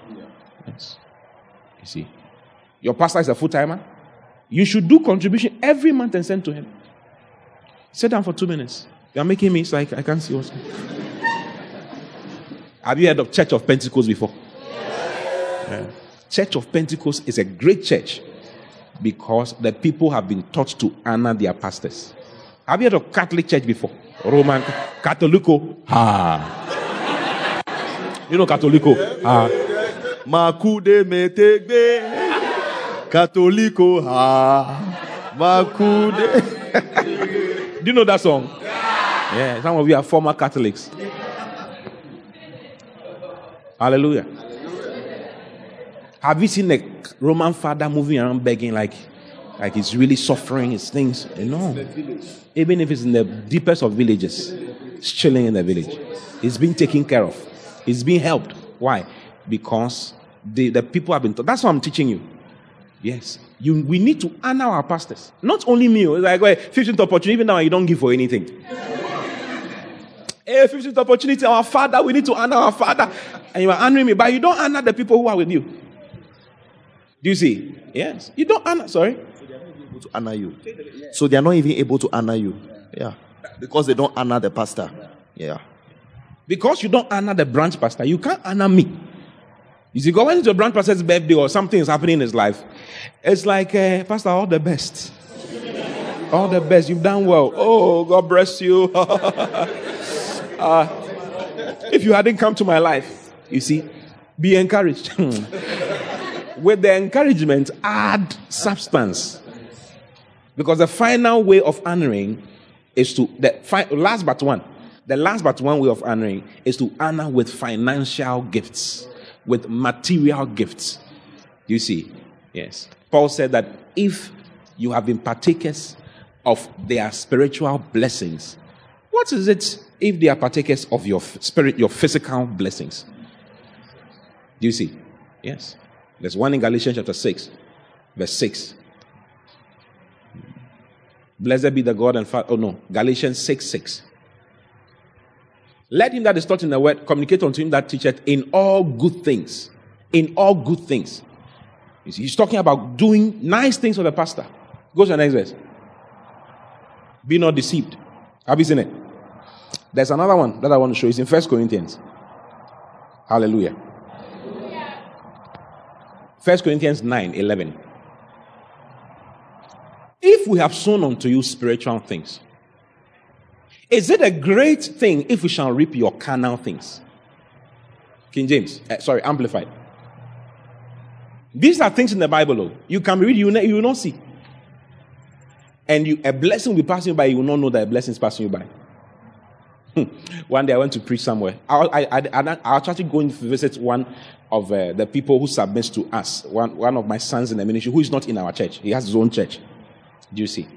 Speaker 1: Yes. You see, your pastor is a full timer. You should do contribution every month and send to him. Sit down for two minutes. You're making me so I, I can't see what's. Have you heard of Church of Pentecost before? Yeah. Church of Pentecost is a great church because the people have been taught to honor their pastors. Have you heard of Catholic Church before? Roman Catholico. Ah. You know Catholico? Ah.
Speaker 3: Makude metegbe. Catholico. Ah. Makude. (laughs)
Speaker 1: Do you know that song? Yeah, some of you are former Catholics. Hallelujah. Have you seen a Roman father moving around begging like, like he's really suffering his things? No. Even if it's in the deepest of villages, he's chilling in the village. He's being taken care of. He's being helped. Why? Because the, the people have been taught. That's what I'm teaching you. Yes. You, we need to honor our pastors. Not only me. It's like, well, 15th opportunity, even now you don't give for anything. Hey, 15th opportunity, our father, we need to honor our father. And you are honoring me, but you don't honor the people who are with you. Do you see? Yes. You don't honor, sorry?
Speaker 3: So they are not even able to honor you. So they are not even able to honor you. Yeah. Because they don't honor the pastor. Yeah.
Speaker 1: Because you don't honor the branch pastor, you can't honor me. You see, going to a branch pastor's birthday or something is happening in his life, it's like, uh, Pastor, all the best. All the best. You've done well. Oh, God bless you. uh, (laughs) if you hadn't come to my life, you see, be encouraged. (laughs) With the encouragement, add substance. Because the final way of honoring is to, the fi- last but one, the last but one way of honoring is to honor with financial gifts, with material gifts. You see, yes. Paul said that if you have been partakers of their spiritual blessings, what is it if they are partakers of your spirit, your physical blessings? Do you see? Yes. There's one in Galatians chapter 6, verse 6. Blessed be the God and Father. Oh no, Galatians 6 6. Let him that is taught in the word communicate unto him that teacheth in all good things. In all good things. You see, he's talking about doing nice things for the pastor. Go to the next verse. Be not deceived. Have you seen it? There's another one that I want to show. It's in First Corinthians. Hallelujah. First Corinthians 9 11. If we have sown unto you spiritual things, is it a great thing if we shall reap your carnal things? King James, uh, sorry, amplified. These are things in the Bible, though. You can read, you, you will not see. And you, a blessing will be passing by, you will not know that a blessing is passing you by. (laughs) One day I went to preach somewhere. I, I, I, I, I actually going to visit one of uh, the people who submits to us, one, one of my sons in the ministry, who is not in our church. He has his own church. Do you see?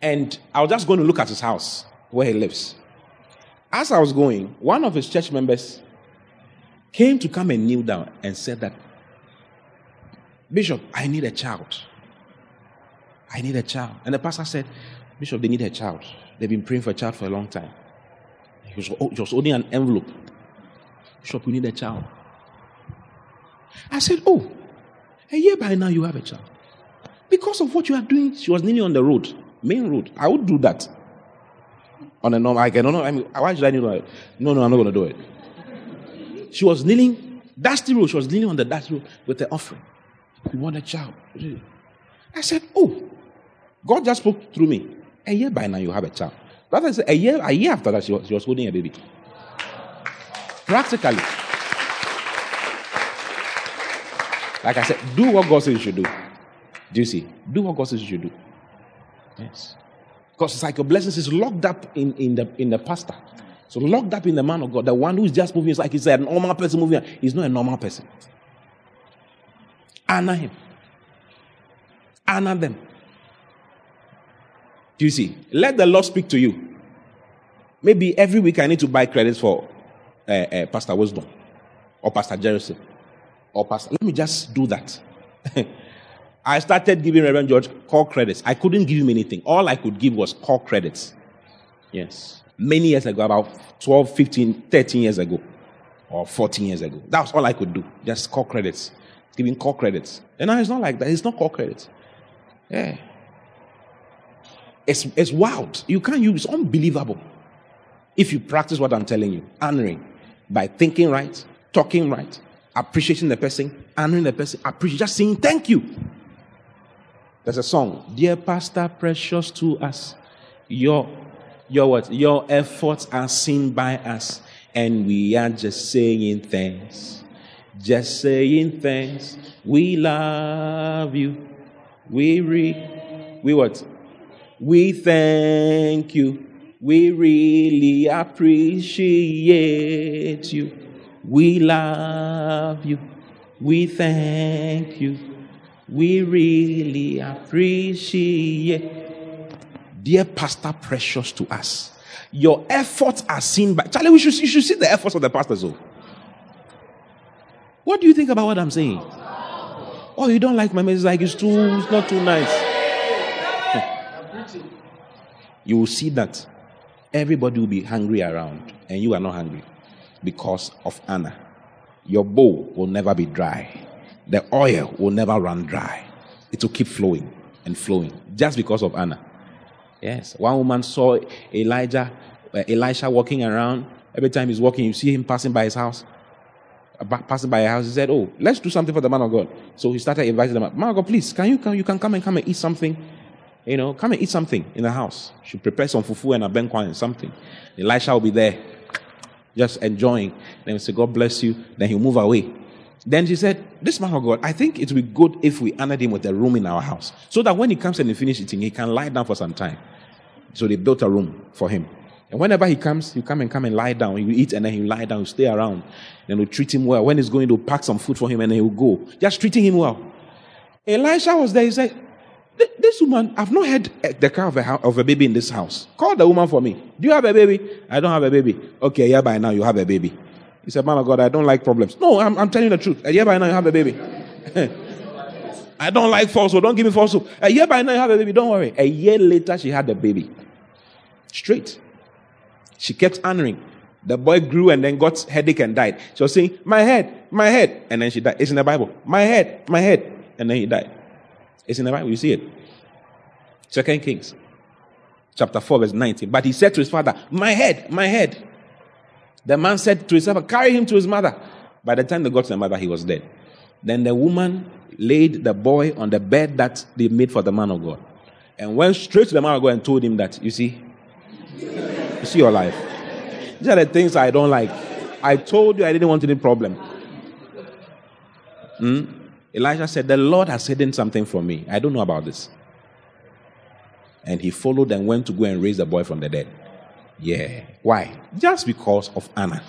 Speaker 1: And I was just going to look at his house where he lives. As I was going, one of his church members came to come and kneel down and said that, Bishop, I need a child. I need a child. And the pastor said, Bishop, they need a child. They've been praying for a child for a long time. He was, oh, he was holding an envelope. Bishop, we need a child. I said, Oh, a year by now you have a child. Because of what you are doing, she was kneeling on the road, main road. I would do that. On a normal, I can, no, no, I mean, why should I kneel? No, no, I'm not going to do it. She was kneeling, dusty road, she was kneeling on the dusty road with the offering. We want a child. I said, Oh, God just spoke through me. A year by now you have a child. That is a year, a year after that she was, she was holding a baby. Practically. Like I said, do what God says you should do. Do you see? Do what God says you should do. Yes. Because it's like your blessings is locked up in, in, the, in the pastor. So locked up in the man of God. The one who's just moving is like he's a normal person moving. He's not a normal person. Honor him. Honor them. Do you see? Let the Lord speak to you. Maybe every week I need to buy credits for uh, uh, Pastor Wisdom or Pastor Jerison or Pastor. Let me just do that. (laughs) I started giving Reverend George call credits. I couldn't give him anything. All I could give was call credits. Yes. Many years ago, about 12, 15, 13 years ago, or 14 years ago. That was all I could do. Just call credits. Giving call credits. And now it's not like that. It's not call credits. Yeah. It's, it's wild. You can't use it's unbelievable. If you practice what I'm telling you, honoring by thinking right, talking right, appreciating the person, honoring the person, appreciate, just saying thank you. There's a song, Dear Pastor, precious to us. Your your what? Your efforts are seen by us, and we are just saying thanks. Just saying thanks. We love you. We re we what? We thank you. We really appreciate you. We love you. We thank you. We really appreciate. Dear Pastor, precious to us. Your efforts are seen by Charlie. We should, you should see the efforts of the pastors. Oh. What do you think about what I'm saying? Oh, you don't like my message? Like it's too, it's not too nice. You will see that everybody will be hungry around, and you are not hungry because of Anna. Your bowl will never be dry. The oil will never run dry. It will keep flowing and flowing just because of Anna. Yes. One woman saw Elijah, uh, Elisha walking around. Every time he's walking, you see him passing by his house. passing by a house. He said, "Oh, let's do something for the man of God." So he started inviting them. Up. Man of God, please, can you come? You can come and come and eat something. You know, come and eat something in the house. She prepare some fufu and a benkwan and something. Elisha will be there, just enjoying. Then he say, "God bless you." Then he'll move away. Then she said, This man of God, I think it will be good if we honored him with a room in our house. So that when he comes and he finishes eating, he can lie down for some time. So they built a room for him. And whenever he comes, he'll come and come and lie down. He will eat and then he'll lie down, he'll stay around. Then we'll treat him well. When he's going to pack some food for him and then he'll go. Just treating him well. Elisha was there. He said, This woman, I've not had eh, the cry of a, of a baby in this house. Call the woman for me. Do you have a baby? I don't have a baby. Okay, yeah, by now you have a baby. He said, Man of God, I don't like problems. No, I'm, I'm telling you the truth. Eh, a year by now you have a baby. (laughs) I don't like falsehood. Don't give me falsehood. Eh, a year by now you have a baby. Don't worry. A year later, she had a baby. Straight. She kept honoring. The boy grew and then got headache and died. She was saying, My head, my head. And then she died. It's in the Bible. My head, my head. And then he died. It's in the Bible. You see it. Second Kings, chapter 4, verse 19. But he said to his father, My head, my head. The man said to his servant, Carry him to his mother. By the time they got to the mother, he was dead. Then the woman laid the boy on the bed that they made for the man of God and went straight to the man of God and told him that, You see, you see your life. These are the things I don't like. I told you I didn't want any problem. Hmm? Elijah said, The Lord has hidden something from me. I don't know about this. And he followed and went to go and raise the boy from the dead. Yeah. Why? Just because of Anna.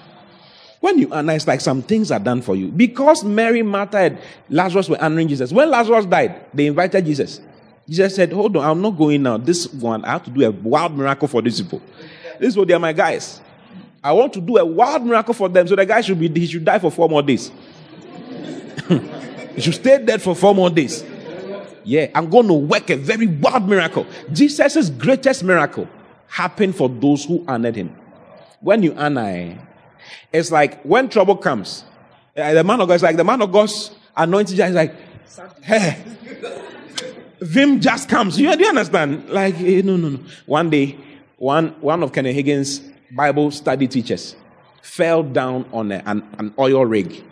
Speaker 1: When you Anna, it's like some things are done for you. Because Mary, Martha, and Lazarus were honoring Jesus. When Lazarus died, they invited Jesus. Jesus said, Hold on, I'm not going now. This one, I have to do a wild miracle for these people. This is they are my guys. I want to do a wild miracle for them. So the guy should be he should die for four more days. (laughs) he should stay dead for four more days. Yeah, I'm going to work a very wild miracle. Jesus' greatest miracle happened for those who honored him. When you honor, it's like when trouble comes, uh, the man of God is like the man of God's anointing is like, hey, Vim just comes. You, do you understand? Like, eh, no, no, no. One day, one, one of Kenneth Hagin's Bible study teachers fell down on a, an, an oil rig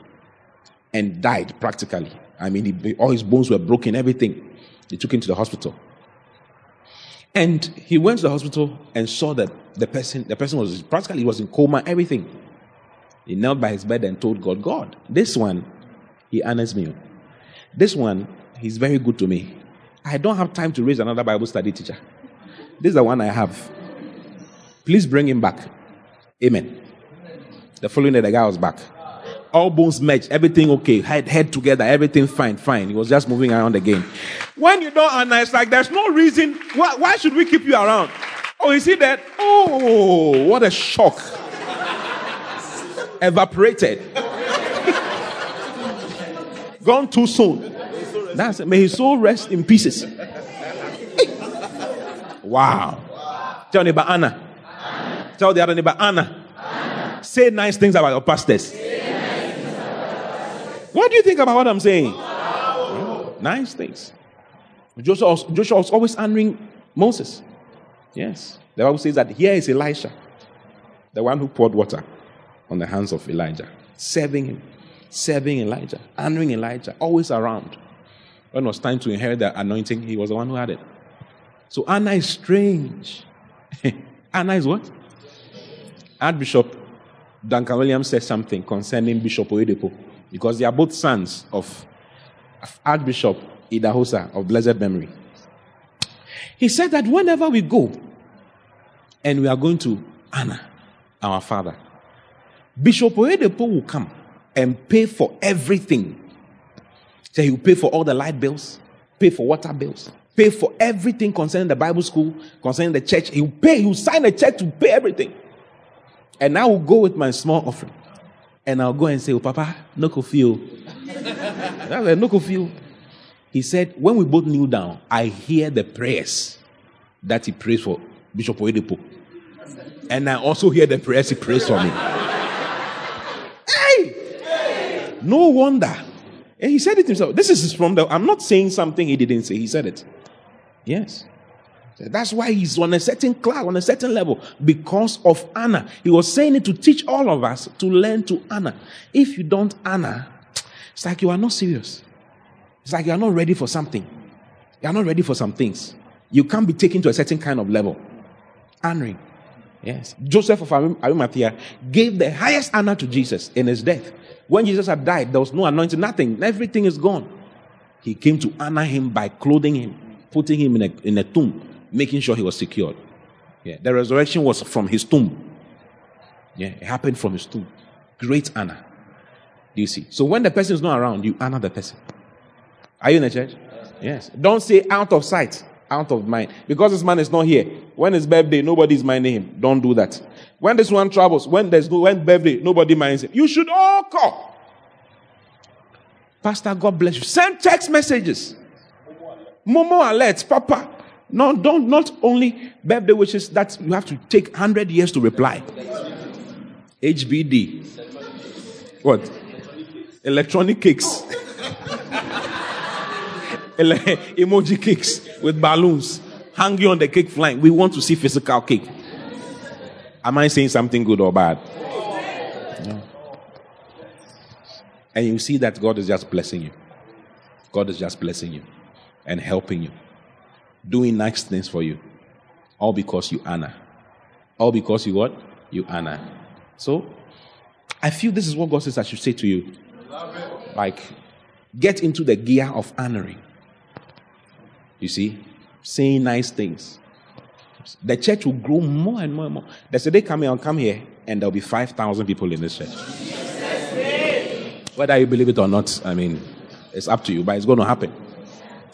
Speaker 1: and died practically. I mean, he, all his bones were broken, everything. They took him to the hospital. And he went to the hospital and saw that the person, the person was practically was in coma, everything. He knelt by his bed and told God, God, this one, he honors me. This one, he's very good to me. I don't have time to raise another Bible study teacher. This is the one I have. Please bring him back. Amen. The following day, the guy was back. All bones matched, everything okay, head, head together, everything fine, fine. He was just moving around again. When you don't honor, it's like there's no reason. Why, why should we keep you around? Oh, you see that? Oh, what a shock. Evaporated. Gone too soon. That's it. May his soul rest in pieces. Wow. Tell neighbor Anna. Tell the other neighbor Anna. Say nice things about your pastors. What do you think about what I'm saying? Nice things. Joshua, Joshua was always honoring Moses. Yes. The Bible says that here is Elisha, the one who poured water on the hands of Elijah, serving him, serving Elijah, honoring Elijah, always around. When it was time to inherit the anointing, he was the one who had it. So Anna is strange. (laughs) Anna is what? Archbishop Duncan Williams said something concerning Bishop Oyedepo because they are both sons of Archbishop Idahosa of blessed memory. He said that whenever we go and we are going to honor our father, Bishop Oyedepo will come and pay for everything. So he will pay for all the light bills, pay for water bills, pay for everything concerning the Bible school, concerning the church. He will pay, he will sign a check to pay everything. And I will go with my small offering. And I'll go and say, Oh, Papa, no feel. Oh. That's like, no feel. Oh. He said, When we both kneel down, I hear the prayers that he prays for Bishop Oyedepo. And I also hear the prayers he prays for me. hey! No wonder. And he said it himself. This is from the, I'm not saying something he didn't say. He said it. Yes. That's why he's on a certain class, on a certain level, because of honor. He was saying it to teach all of us to learn to honor. If you don't honor, it's like you are not serious. It's like you are not ready for something. You are not ready for some things. You can't be taken to a certain kind of level. Honoring. Yes. Joseph of Arimathea gave the highest honor to Jesus in his death. When Jesus had died, there was no anointing, nothing. Everything is gone. He came to honor him by clothing him, putting him in a, in a tomb, making sure he was secured. Yeah. The resurrection was from his tomb. Yeah, it happened from his tomb. Great honor. Do you see? So when the person is not around, you honor the person. Are you in the church? Yes. Don't say out of sight, out of mind. Because this man is not here. When it's birthday, nobody is minding him. Don't do that. When this one travels, when there's no when birthday, nobody minds him. You should all call. Pastor, God bless you. Send text messages. Momo alerts, Papa. No, don't not only birthday wishes that you have to take hundred years to reply. HBD. What? Electronic cakes. (laughs) emoji cakes with balloons hanging on the cake flying. We want to see physical cake. Am I saying something good or bad? No. And you see that God is just blessing you. God is just blessing you and helping you, doing nice things for you, all because you honor. All because you what? You honor. So, I feel this is what God says I should say to you. Like, get into the gear of honoring. You see, saying nice things. The church will grow more and more and more. There's a day coming, I'll come here, and there'll be 5,000 people in this church. Whether you believe it or not, I mean, it's up to you, but it's going to happen.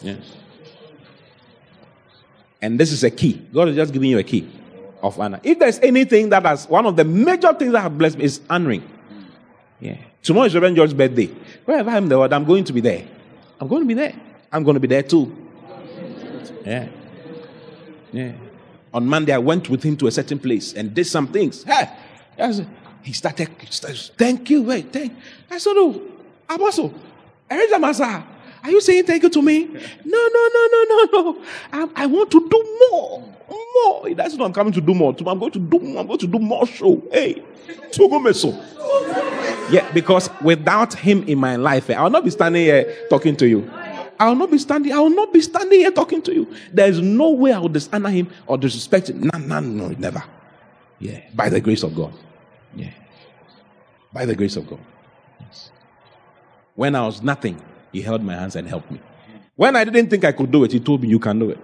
Speaker 1: Yes. And this is a key. God is just giving you a key of honor. If there's anything that has, one of the major things that have blessed me is honoring. Yeah. Tomorrow is Reverend George's birthday. Wherever I'm the world, I'm going to be there. I'm going to be there. I'm going to be there too. Yeah. Yeah. On Monday, I went with him to a certain place and did some things. Hey, he started, thank you, wait, thank. I said, oh, Apostle, Masa, are you saying thank you to me? No, no, no, no, no, no. I, I want to do more, more. That's what I'm coming to do more. I'm going to do, more. I'm going to do more show. Hey, Togo Meso. Yeah, because without him in my life, eh, I'll not be standing here talking to you. I will not be standing, I will not be standing here talking to you. There is no way I will dishonor him or disrespect him. No, no, no, never. Yeah. By the grace of God. Yeah. By the grace of God. Yes. When I was nothing, he held my hands and helped me. When I didn't think I could do it, he told me you can do it.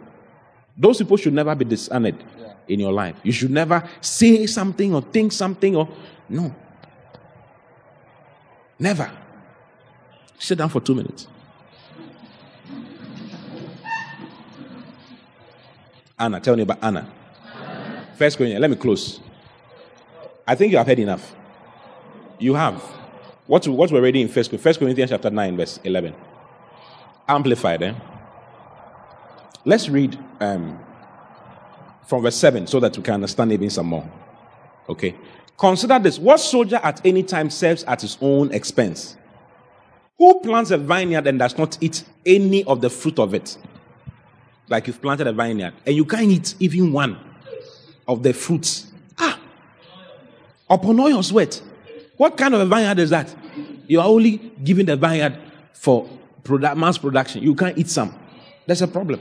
Speaker 1: Those people should never be dishonored yeah. in your life. You should never say something or think something or no. Never. Sit down for two minutes. Anna. Tell me about Anna. First Corinthians. Let me close. I think you have heard enough. You have. What, what we're reading in First, Corinthians chapter 9, verse 11. Amplified, eh? Let's read um, from verse 7 so that we can understand even some more. Okay. Consider this. What soldier at any time serves at his own expense? Who plants a vineyard and does not eat any of the fruit of it? like you've planted a vineyard and you can't eat even one of the fruits. Ah, upon your sweat. What kind of a vineyard is that? You are only giving the vineyard for mass production. You can't eat some. That's a problem.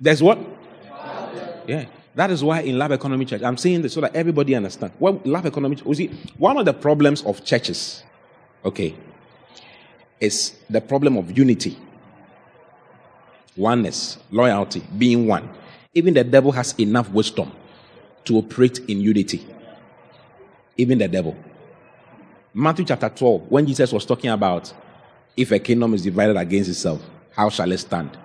Speaker 1: There's what? Yeah. That is why in love economy church, I'm saying this so that everybody understands. What love economy, you see, one of the problems of churches, okay, is the problem of unity oneness, loyalty, being one. Even the devil has enough wisdom to operate in unity. Even the devil. Matthew chapter 12, when Jesus was talking about if a kingdom is divided against itself, how shall it stand?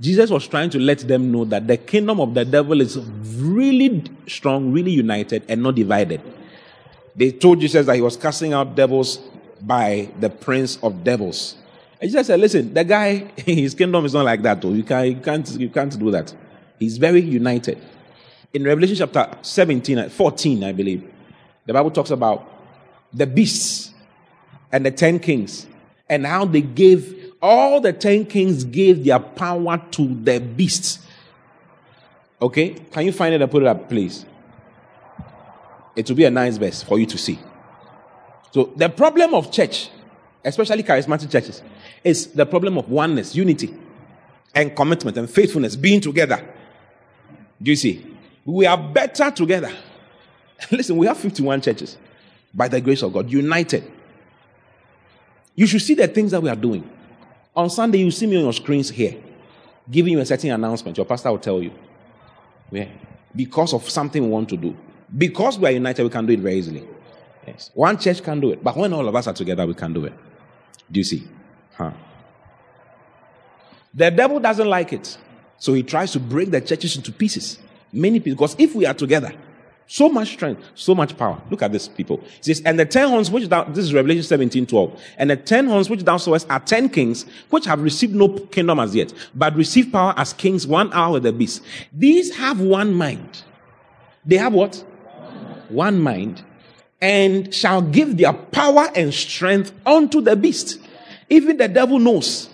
Speaker 1: Jesus was trying to let them know that the kingdom of the devil is really strong, really united, and not divided. They told Jesus that he was casting out devils by the prince of devils. I just said, listen, the guy, (laughs) his kingdom is not like that, though. You, can, you, can't, you can't do that. He's very united. In Revelation chapter 17, 14, I believe, the Bible talks about the beasts and the ten kings and how they gave, all the ten kings gave their power to the beasts. Okay? Can you find it and put it up, please? It will be a nice verse for you to see. So, the problem of church, especially charismatic churches, is the problem of oneness, unity, and commitment and faithfulness, being together. Do you see? We are better together. (laughs) Listen, we have 51 churches by the grace of God, united. You should see the things that we are doing. On Sunday, you see me on your screens here, giving you a certain announcement. Your pastor will tell you. Yeah. Because of something we want to do. Because we are united, we can do it very easily. Yes. One church can do it. But when all of us are together, we can do it. Do you see? Huh. The devil doesn't like it. So he tries to break the churches into pieces. Many pieces. Because if we are together, so much strength, so much power. Look at this, people. Says, and the ten horns which thou, this is Revelation 17, 12. And the ten horns which thou sawest are ten kings, which have received no kingdom as yet, but receive power as kings one hour with the beast. These have one mind. They have what? One mind. And shall give their power and strength unto the beast. Even the devil knows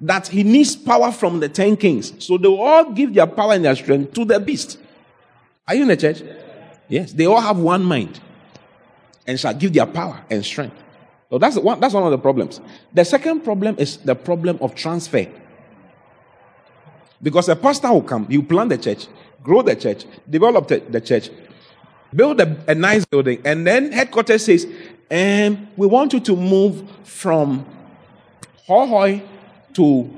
Speaker 1: that he needs power from the ten kings. So they will all give their power and their strength to the beast. Are you in the church? Yes, they all have one mind and shall give their power and strength. So that's one, that's one of the problems. The second problem is the problem of transfer. Because a pastor will come, will plant the church, grow the church, develop the, the church, build a, a, nice building, and then headquarters says, um, we want you to move from Hohoe to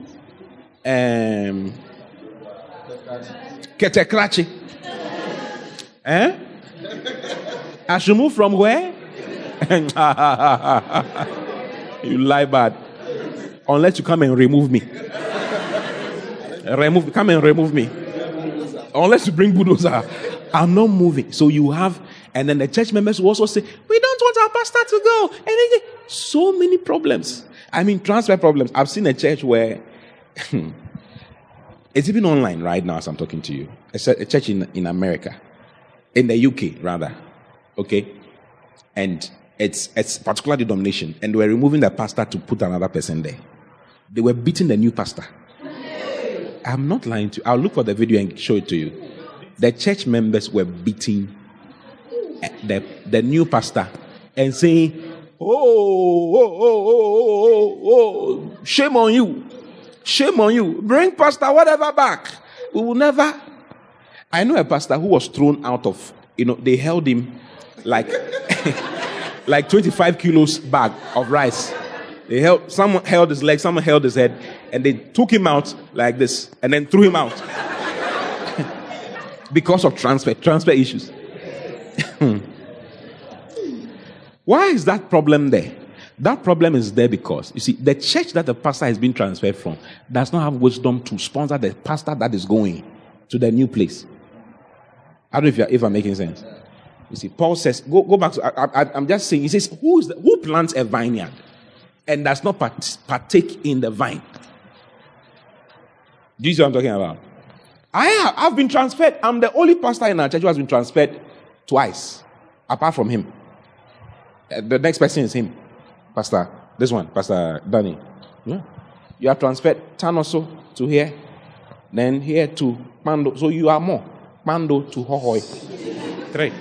Speaker 1: um, Kete-Krachi. eh? (laughs) I should move from where? (laughs) you lie bad. Unless you come and remove me. remove, come and remove me. Unless you bring bulldozer. I'm not moving. So you have, and then the church members will also say, We don't want our pastor to go. And then, so many problems. I mean, transfer problems. I've seen a church where (laughs) it's even online right now as I'm talking to you. It's a, a church in, in America, in the UK, rather. Okay? And it's it's particular denomination, and they were removing the pastor to put another person there. They were beating the new pastor. I'm not lying to you. I'll look for the video and show it to you. The church members were beating eh, the, the new pastor and saying, oh, oh, oh, oh, oh, oh, oh, shame on you. Shame on you. Bring pastor whatever back. We will never. I know a pastor who was thrown out of, you know, they held him like (laughs) like 25 kilos bag of rice. They held someone held his leg, someone held his head, and they took him out like this, and then threw him out (laughs) because of transfer transfer issues. (laughs) Why is that problem there? That problem is there because you see the church that the pastor has been transferred from does not have wisdom to sponsor the pastor that is going to the new place. I don't know if, you're, I'm making sense. You see, Paul says, go, go back to, I, am just saying, he says, who, is the, who plants a vineyard and does not part, partake in the vine? Do you see what I'm talking about? I have I've been transferred. I'm the only pastor in our church who has been transferred twice, apart from him. Uh, the next person is him, Pastor. This one, Pastor Danny. Yeah. You are transferred Tanoso to here, then here to Mando. So you are more. Mando to Hohoe. Three.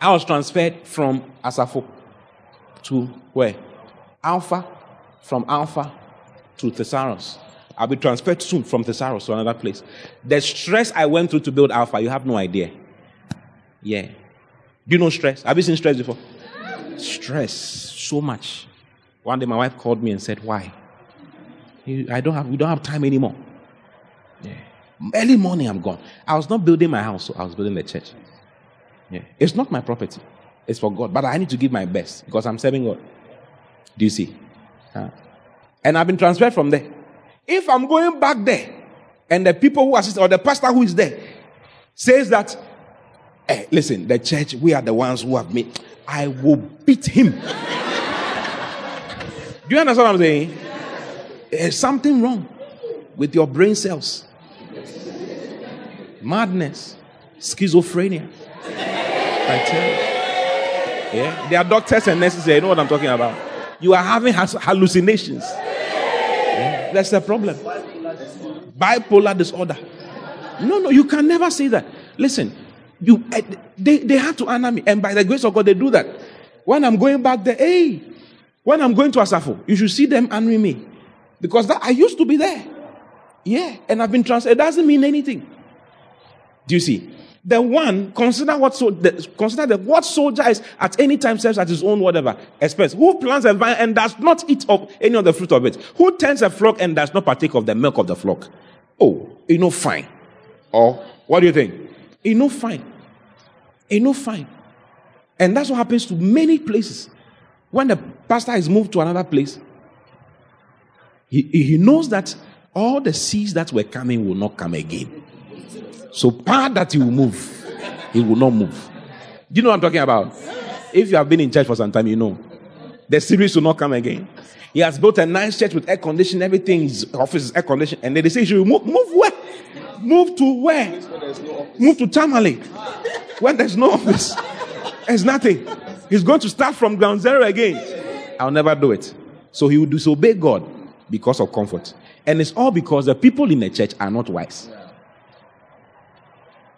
Speaker 1: I was transferred from Asafo to where? Alpha, from Alpha to Thesaurus. I'll be transferred soon from Thesaurus to another place. The stress I went through to build Alpha, you have no idea. Yeah. Do you know stress? Have you seen stress before? Stress, so much. One day my wife called me and said, Why? I don't have, we don't have time anymore. Yeah. Early morning, I'm gone. I was not building my house, so I was building the church. Yeah. It's not my property. It's for God. But I need to give my best because I'm serving God. Do you see? And I've been transferred from there. If I'm going back there and the people who assist or the pastor who is there says that, hey, listen, the church, we are the ones who have made, I will beat him. (laughs) Do you understand what I'm saying? There's something wrong with your brain cells. Madness, schizophrenia. I tell you. Yeah, there are doctors and nurses here. You know what I'm talking about. You are having hallucinations. Yeah. That's the problem. Bipolar disorder. No, no, you can never say that. Listen, you eh, they, they have to honor me, and by the grace of God, they do that. When I'm going back there, hey, when I'm going to Asafo, you should see them honoring me. Because that, I used to be there. Yeah, and I've been transferred. It doesn't mean anything. Do you see? The one, consider what so, the, consider that what soldier is at any time serves at his own whatever expense. Who plants a vine and does not eat up any of the fruit of it? Who tends a flock and does not partake of the milk of the flock? Oh, you know, fine. Or what do you think? You know, fine. You know, fine. And that's what happens to many places. When the pastor is moved to another place, he, he knows that all the seeds that were coming will not come again. So part that he will move, he will not move. Do you know what I'm talking about? If you have been in church for some time, you know. The series will not come again. He has built a nice church with air conditioning, everything, his office is air conditioned, and then they say, should move, move where? Move to where? Move to Tamale. When there's no office. There's nothing. He's going to start from ground zero again. I'll never do it. So he will disobey God because of comfort. And it's all because the people in the church are not wise.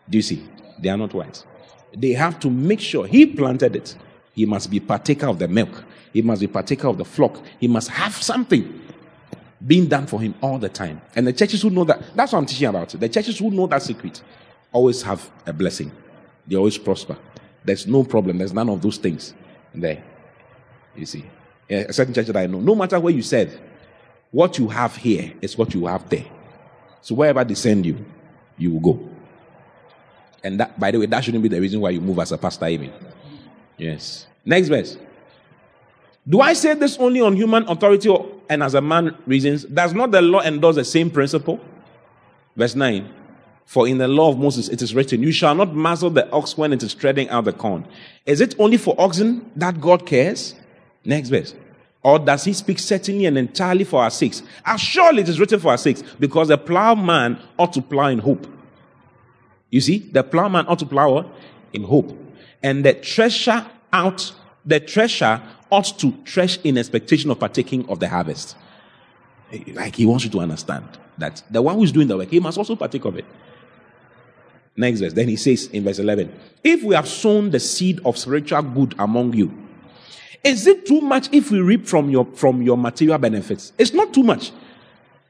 Speaker 1: Do you see? They are not wise. They have to make sure he planted it. He must be partaker of the milk. He must be partaker of the flock. He must have something being done for him all the time. And the churches who know that, that's what I'm teaching about. The churches who know that secret always have a blessing. They always prosper. There's no problem. There's none of those things there. You see. A certain church that I know, no matter where you serve, what you have here is what you have there. So wherever they send you, you will go. And that, by the way, that shouldn't be the reason why you move as a pastor, even. Yes. Next verse. Do I say this only on human authority or, and as a man reasons? Does not the law endorse the same principle? Verse 9. For in the law of Moses it is written, You shall not muzzle the ox when it is treading out the corn. Is it only for oxen that God cares? Next verse. Or does he speak certainly and entirely for our sakes? As surely it is written for our sakes, because the plowman ought to plow in hope. You see, the plowman ought to plow in hope. And the thresher out, the thresher ought to thresh in expectation of partaking of the harvest. Like he wants you to understand that the one who's doing the work, he must also partake of it. Next verse. Then he says in verse 11, If we have sown the seed of spiritual good among you, is it too much if we reap from your, from your material benefits? It's not too much.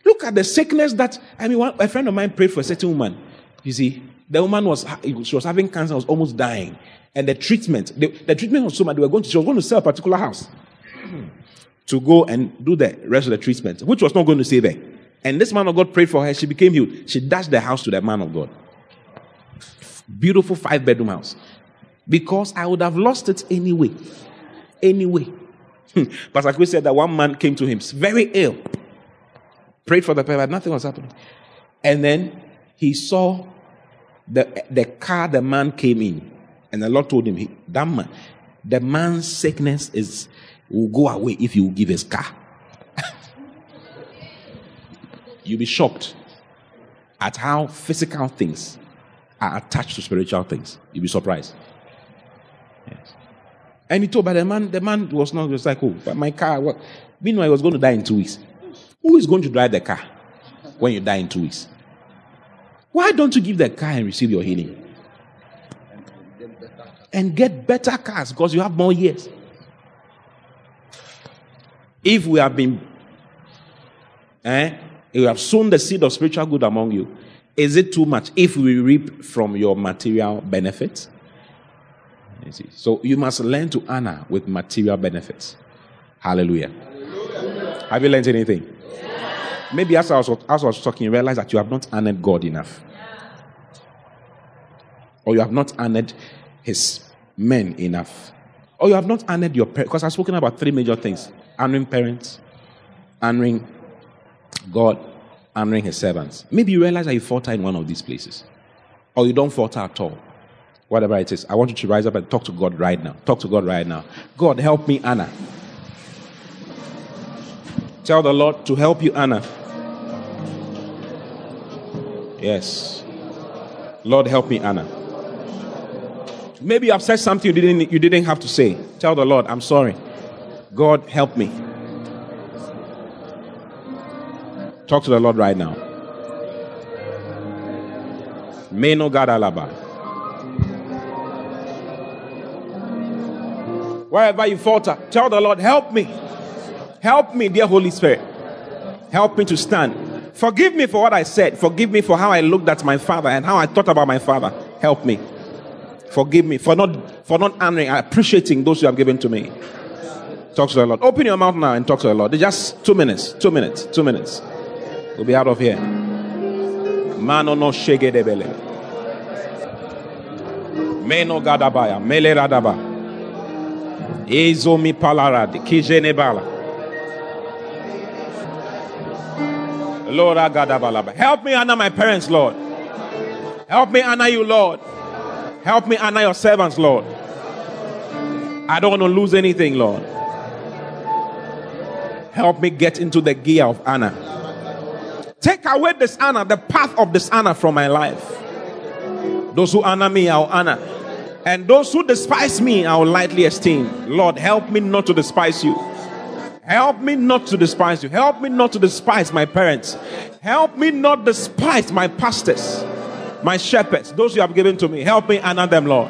Speaker 1: Look at the sickness that, I mean, one, a friend of mine prayed for a certain woman. You see, the woman was, she was having cancer, was almost dying. And the treatment, the, the treatment was so much, they were going to, she was going to sell a particular house (clears throat) to go and do the rest of the treatment, which was not going to stay there. And this man of God prayed for her. She became healed. She dashed the house to the man of God. Beautiful five bedroom house. Because I would have lost it anyway. Anyway. Hmm. Pastor Chris said that one man came to him, very ill. Prayed for the prayer, but nothing was happening. And then he saw the, the car the man came in. And the Lord told him, that man, the man's sickness is will go away if you give his car. (laughs) You'll be shocked at how physical things are attached to spiritual things. You'll be surprised. Yes. And he told, but the man, the man was not just like, oh, but my car, what? Meanwhile, he was going to die in two weeks. Who is going to drive the car when you die in two weeks? Why don't you give the car and receive your healing? And get better cars because you have more years. If we have been, eh, we have sown the seed of spiritual good among you, is it too much if we reap from your material benefits? You see. So you must learn to honor with material benefits. Hallelujah. Hallelujah. Have you learned anything? Yeah. Maybe as I, was, as I was talking, you realize that you have not honored God enough. Or you have not honored his men enough. Or you have not honored your parents. Because I've spoken about three major things honoring parents, honoring God, honoring his servants. Maybe you realize that you falter in one of these places. Or you don't falter at all. Whatever it is. I want you to rise up and talk to God right now. Talk to God right now. God, help me, Anna. Tell the Lord to help you, Anna. Yes. Lord, help me, Anna. Maybe have said something you didn't, you didn't have to say. Tell the Lord, I'm sorry. God, help me. Talk to the Lord right now. Meno Gadalaba. Wherever you falter, tell the Lord, help me. Help me, dear Holy Spirit. Help me to stand. Forgive me for what I said. Forgive me for how I looked at my father and how I thought about my father. Help me. Forgive me for not for not honoring, appreciating those you have given to me. Talk to the Lord. Open your mouth now and talk to the Lord. Just two minutes. Two minutes. Two minutes. We'll be out of here. Mano no shege debele. Meno gadabaya. Mele radaba. Ezo mi palarad. Kijene bala. Lord Agadabalaba. Help me honor my parents, Lord. Help me honor you, Lord. Help me honor your servants, Lord. I don't want to lose anything, Lord. Help me get into the gear of honor. Take away dishonor, the path of dishonor from my life. Those who honor me, I'll honor. And those who despise me, I will lightly esteem. Lord, help me not to despise you. Help me not to despise you. Help me not to despise my parents. Help me not despise my pastors, my shepherds, those you have given to me. Help me honor them, Lord.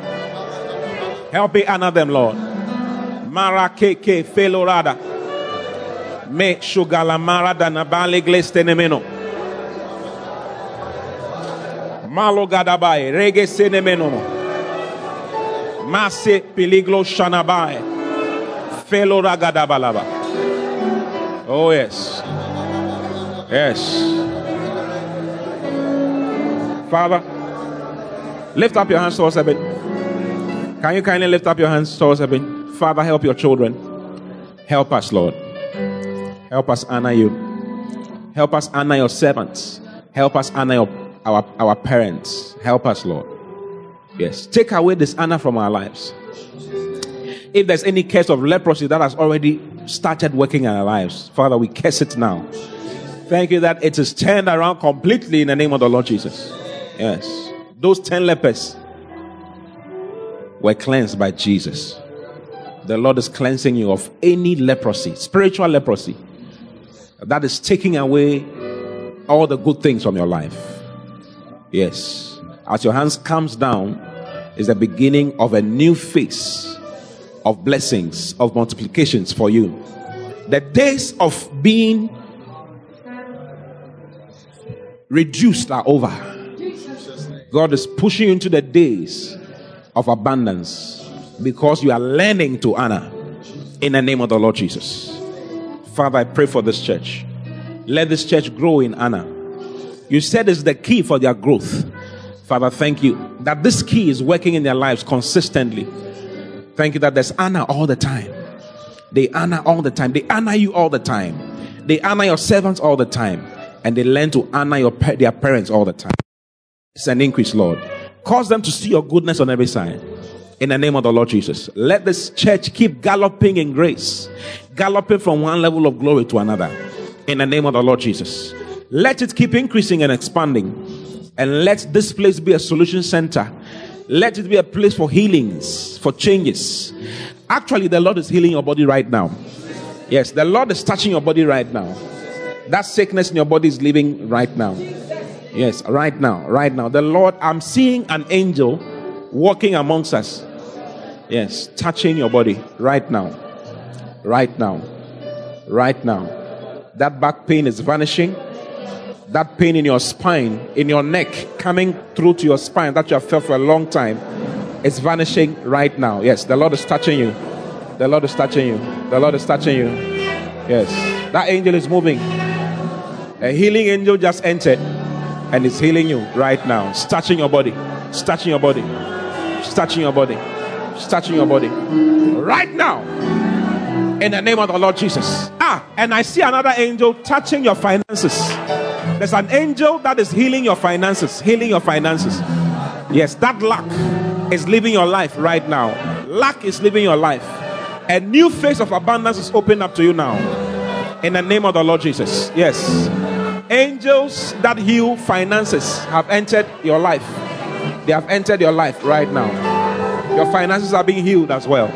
Speaker 1: Help me honor them, Lord. Mara keke felorada. Me shugala marada nabale glestenemeno. Malo gadabai rege senemeno. Mase peliglo shanabai. Felora gadabalaba. Oh, yes. Yes. Father, lift up your hands towards heaven. Can you kindly lift up your hands towards heaven? Father, help your children. Help us, Lord. Help us honor you. Help us honor your servants. Help us honor your, our, our parents. Help us, Lord. Yes. Take away this honor from our lives. If there's any case of leprosy that has already started working in our lives, Father, we curse it now. Thank you that it is turned around completely in the name of the Lord Jesus. Yes. Those 10 lepers were cleansed by Jesus. The Lord is cleansing you of any leprosy, spiritual leprosy, that is taking away all the good things from your life. Yes. As your hands comes down, is the beginning of a new phase of blessings, of multiplications for you. The days of being reduced are over. God is pushing you into the days of abundance because you are learning to honor in the name of the Lord Jesus. Father, I pray for this church. Let this church grow in honor. You said it's the key for their growth. Father, thank you that this key is working in their lives consistently. Thank you that there's honor all the time. They honor all the time. They honor you all the time. They honor your servants all the time. And they learn to honor your, their parents all the time. It's an increase, Lord. Cause them to see your goodness on every side. In the name of the Lord Jesus. Let this church keep galloping in grace, galloping from one level of glory to another. In the name of the Lord Jesus. Let it keep increasing and expanding. And let this place be a solution center. Let it be a place for healings, for changes. Actually, the Lord is healing your body right now. Yes, the Lord is touching your body right now. That sickness in your body is leaving right now. Yes, right now, right now. The Lord, I'm seeing an angel walking amongst us. Yes, touching your body right now. Right now. Right now. That back pain is vanishing. That pain in your spine, in your neck, coming through to your spine that you have felt for a long time, is vanishing right now. Yes, the Lord is touching you. The Lord is touching you. The Lord is touching you. Yes, that angel is moving. A healing angel just entered and is healing you right now. It's touching your body. It's touching your body. It's touching your body. It's touching your body. Right now. In the name of the Lord Jesus. Ah, and I see another angel touching your finances. There's an angel that is healing your finances. Healing your finances. Yes, that lack is living your life right now. Lack is living your life. A new phase of abundance is opening up to you now. In the name of the Lord Jesus. Yes. Angels that heal finances have entered your life. They have entered your life right now. Your finances are being healed as well.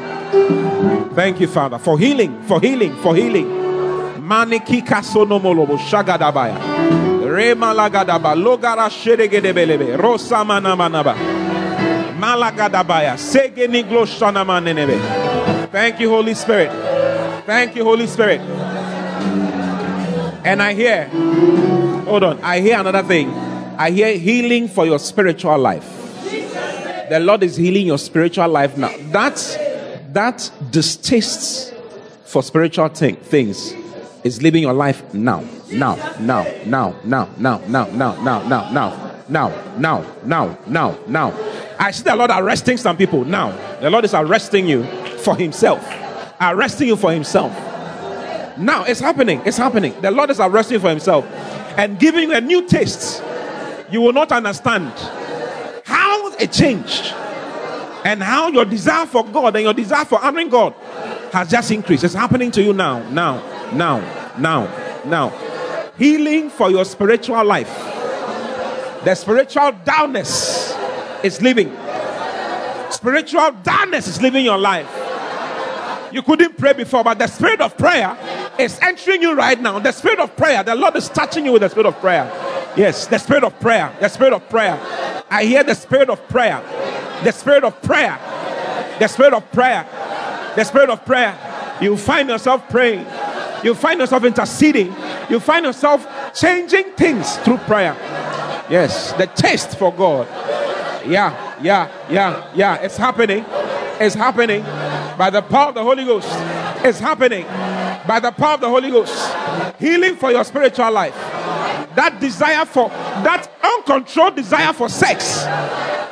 Speaker 1: Thank you, Father, for healing, for healing, for healing. Maniki kasonomolobo shagadabaya. Logara. Thank you, Holy Spirit. Thank you, Holy Spirit. And I hear, hold on, I hear another thing. I hear healing for your spiritual life. The Lord is healing your spiritual life now. That, that distaste for spiritual thing, things is leaving your life now, now, now, now, now, now, now, now, now, now, now, now, now, now, now, now. I see the Lord arresting some people now. The Lord is arresting you for Himself, arresting you for Himself. Now it's happening. It's happening. The Lord is arresting you for Himself and giving you a new taste. You will not understand how it changed and how your desire for God and your desire for honoring God has just increased. It's happening to you now, now, now, now, now. Healing for your spiritual life. The spiritual darkness is leaving. Spiritual darkness is leaving your life. You couldn't pray before, but the spirit of prayer is entering you right now. The spirit of prayer, the Lord is touching you with the spirit of prayer. Yes, the spirit of prayer. The spirit of prayer. I hear the spirit of prayer. The spirit of prayer. The spirit of prayer. The spirit of prayer. You find yourself praying. You find yourself interceding. You find yourself changing things through prayer. Yes, the taste for God. Yeah, yeah, yeah, yeah. It's happening. It's happening by the power of the Holy Ghost. It's happening by the power of the Holy Ghost. Healing for your spiritual life. That desire for, that uncontrolled desire for sex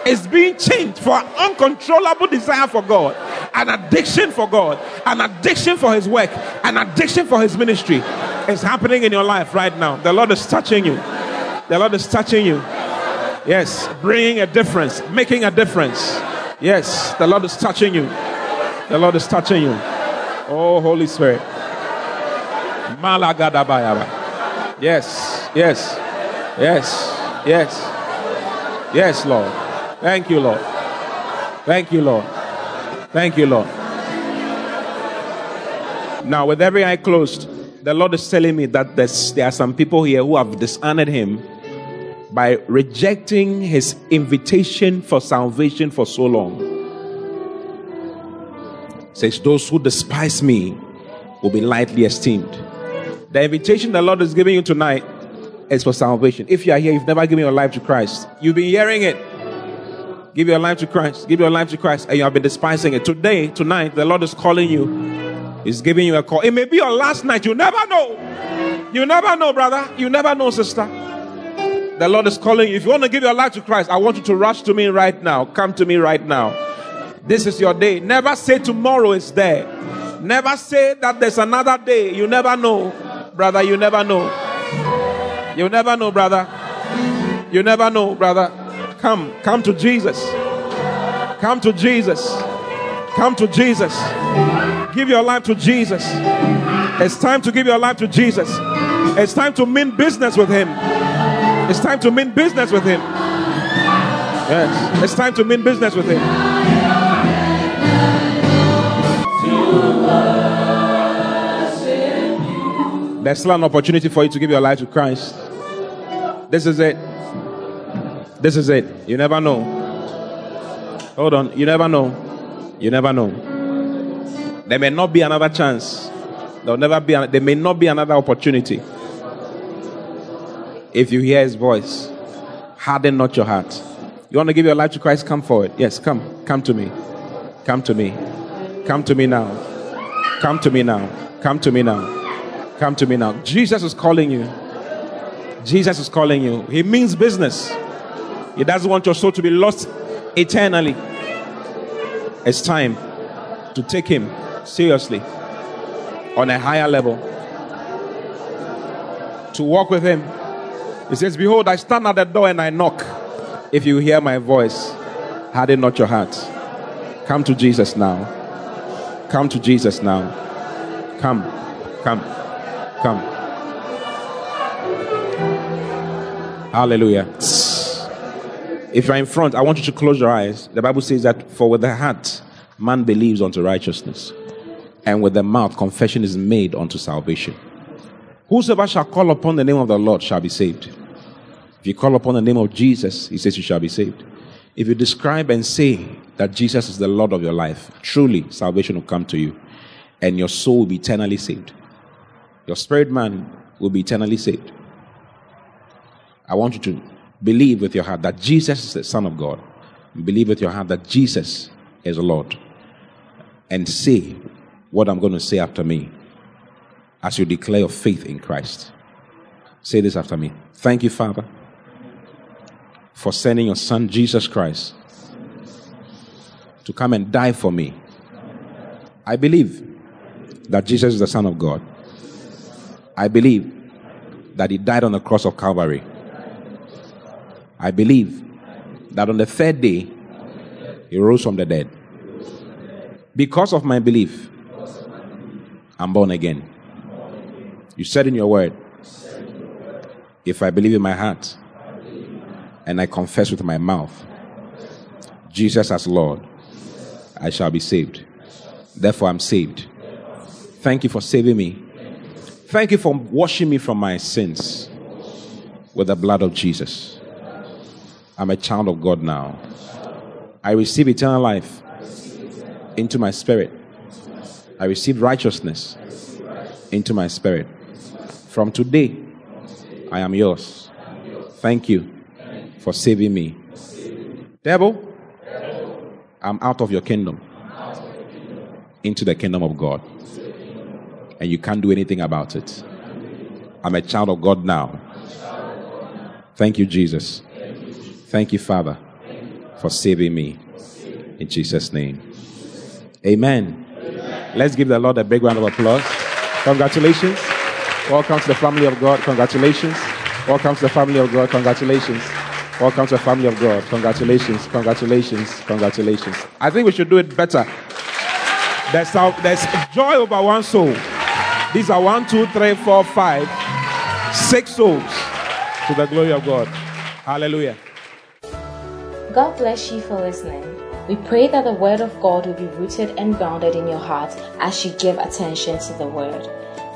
Speaker 1: is being changed for an uncontrollable desire for God, an addiction for God, an addiction for His work, an addiction for His ministry. It's happening in your life right now. The Lord is touching you. The Lord is touching you. Yes, bringing a difference, making a difference. Yes, the Lord is touching you. The Lord is touching you. Oh, Holy Spirit. Yes, yes, yes, yes, yes, Lord. Thank you, Lord. Thank you, Lord. Thank you, Lord. Now, with every eye closed, the Lord is telling me that there are some people here who have dishonored Him by rejecting His invitation for salvation for so long. Says, Those who despise me will be lightly esteemed. The invitation the Lord is giving you tonight is for salvation. If you are here, you've never given your life to Christ, you've been hearing it. Give your life to Christ. Give your life to Christ, and you have been despising it. Today, tonight, the Lord is calling you. He's giving you a call. It may be your last night. You never know. You never know, brother. You never know, sister. The Lord is calling you. If you want to give your life to Christ, I want you to rush to me right now. Come to me right now. This is your day. Never say tomorrow is there. Never say that there's another day. You never know, brother. You never know. You never know, brother. You never know, brother. Come, come to Jesus. Come to Jesus. Come to Jesus. Give your life to Jesus. It's time to give your life to Jesus. It's time to mean business with Him. It's time to mean business with Him. Yes, it's time to mean business with Him. There's still an opportunity for you to give your life to Christ. This is it. This is it. You never know. Hold on. You never know. You never know. There may not be another chance. There'll never be. There may not be another opportunity. If you hear His voice, harden not your heart. You want to give your life to Christ? Come forward. Yes, come. Come to me. Come to me. Come to me now. Come to me now. Come to me now. Come to me now. Jesus is calling you. Jesus is calling you. He means business. He doesn't want your soul to be lost eternally. It's time to take Him seriously on a higher level. To walk with Him. He says, Behold, I stand at the door and I knock. If you hear my voice, harden not your heart. Come to Jesus now. Come to Jesus now. Come, come, come. Hallelujah. If you're in front, I want you to close your eyes. The Bible says that for with the heart man believes unto righteousness, and with the mouth confession is made unto salvation. Whosoever shall call upon the name of the Lord shall be saved. If you call upon the name of Jesus, he says you shall be saved. If you describe and say that Jesus is the Lord of your life, truly salvation will come to you and your soul will be eternally saved. Your spirit man will be eternally saved. I want you to believe with your heart that Jesus is the Son of God. Believe with your heart that Jesus is the Lord. And say what I'm going to say after me as you declare your faith in Christ. Say this after me. Thank you, Father, for sending your Son, Jesus Christ, to come and die for me. I believe that Jesus is the Son of God. I believe that He died on the cross of Calvary. I believe that on the third day, He rose from the dead. Because of my belief, I'm born again. You said in your word, if I believe in my heart and I confess with my mouth, Jesus as Lord, I shall be saved. Therefore, I'm saved. Thank you for saving me. Thank you for washing me from my sins with the blood of Jesus. I'm a child of God now. I receive eternal life into my spirit. I receive righteousness into my spirit. From today, I am yours. Thank you for saving me. Devil, I'm out of your kingdom into the kingdom of God and you can't do anything about it. I'm a child of God now. Thank you, Jesus. Thank you, Father, for saving me. In Jesus' name. Amen. Let's give the Lord a big round of applause. Congratulations. Welcome to the family of God. Congratulations. Welcome to the family of God. Congratulations. Welcome to the family of God. Congratulations. Congratulations. Congratulations. I think we should do it better. There's, there's joy over one soul. These are one, two, three, four, five, six souls to the glory of God. Hallelujah.
Speaker 4: God bless you for listening. We pray that the Word of God will be rooted and grounded in your heart as you give attention to the Word.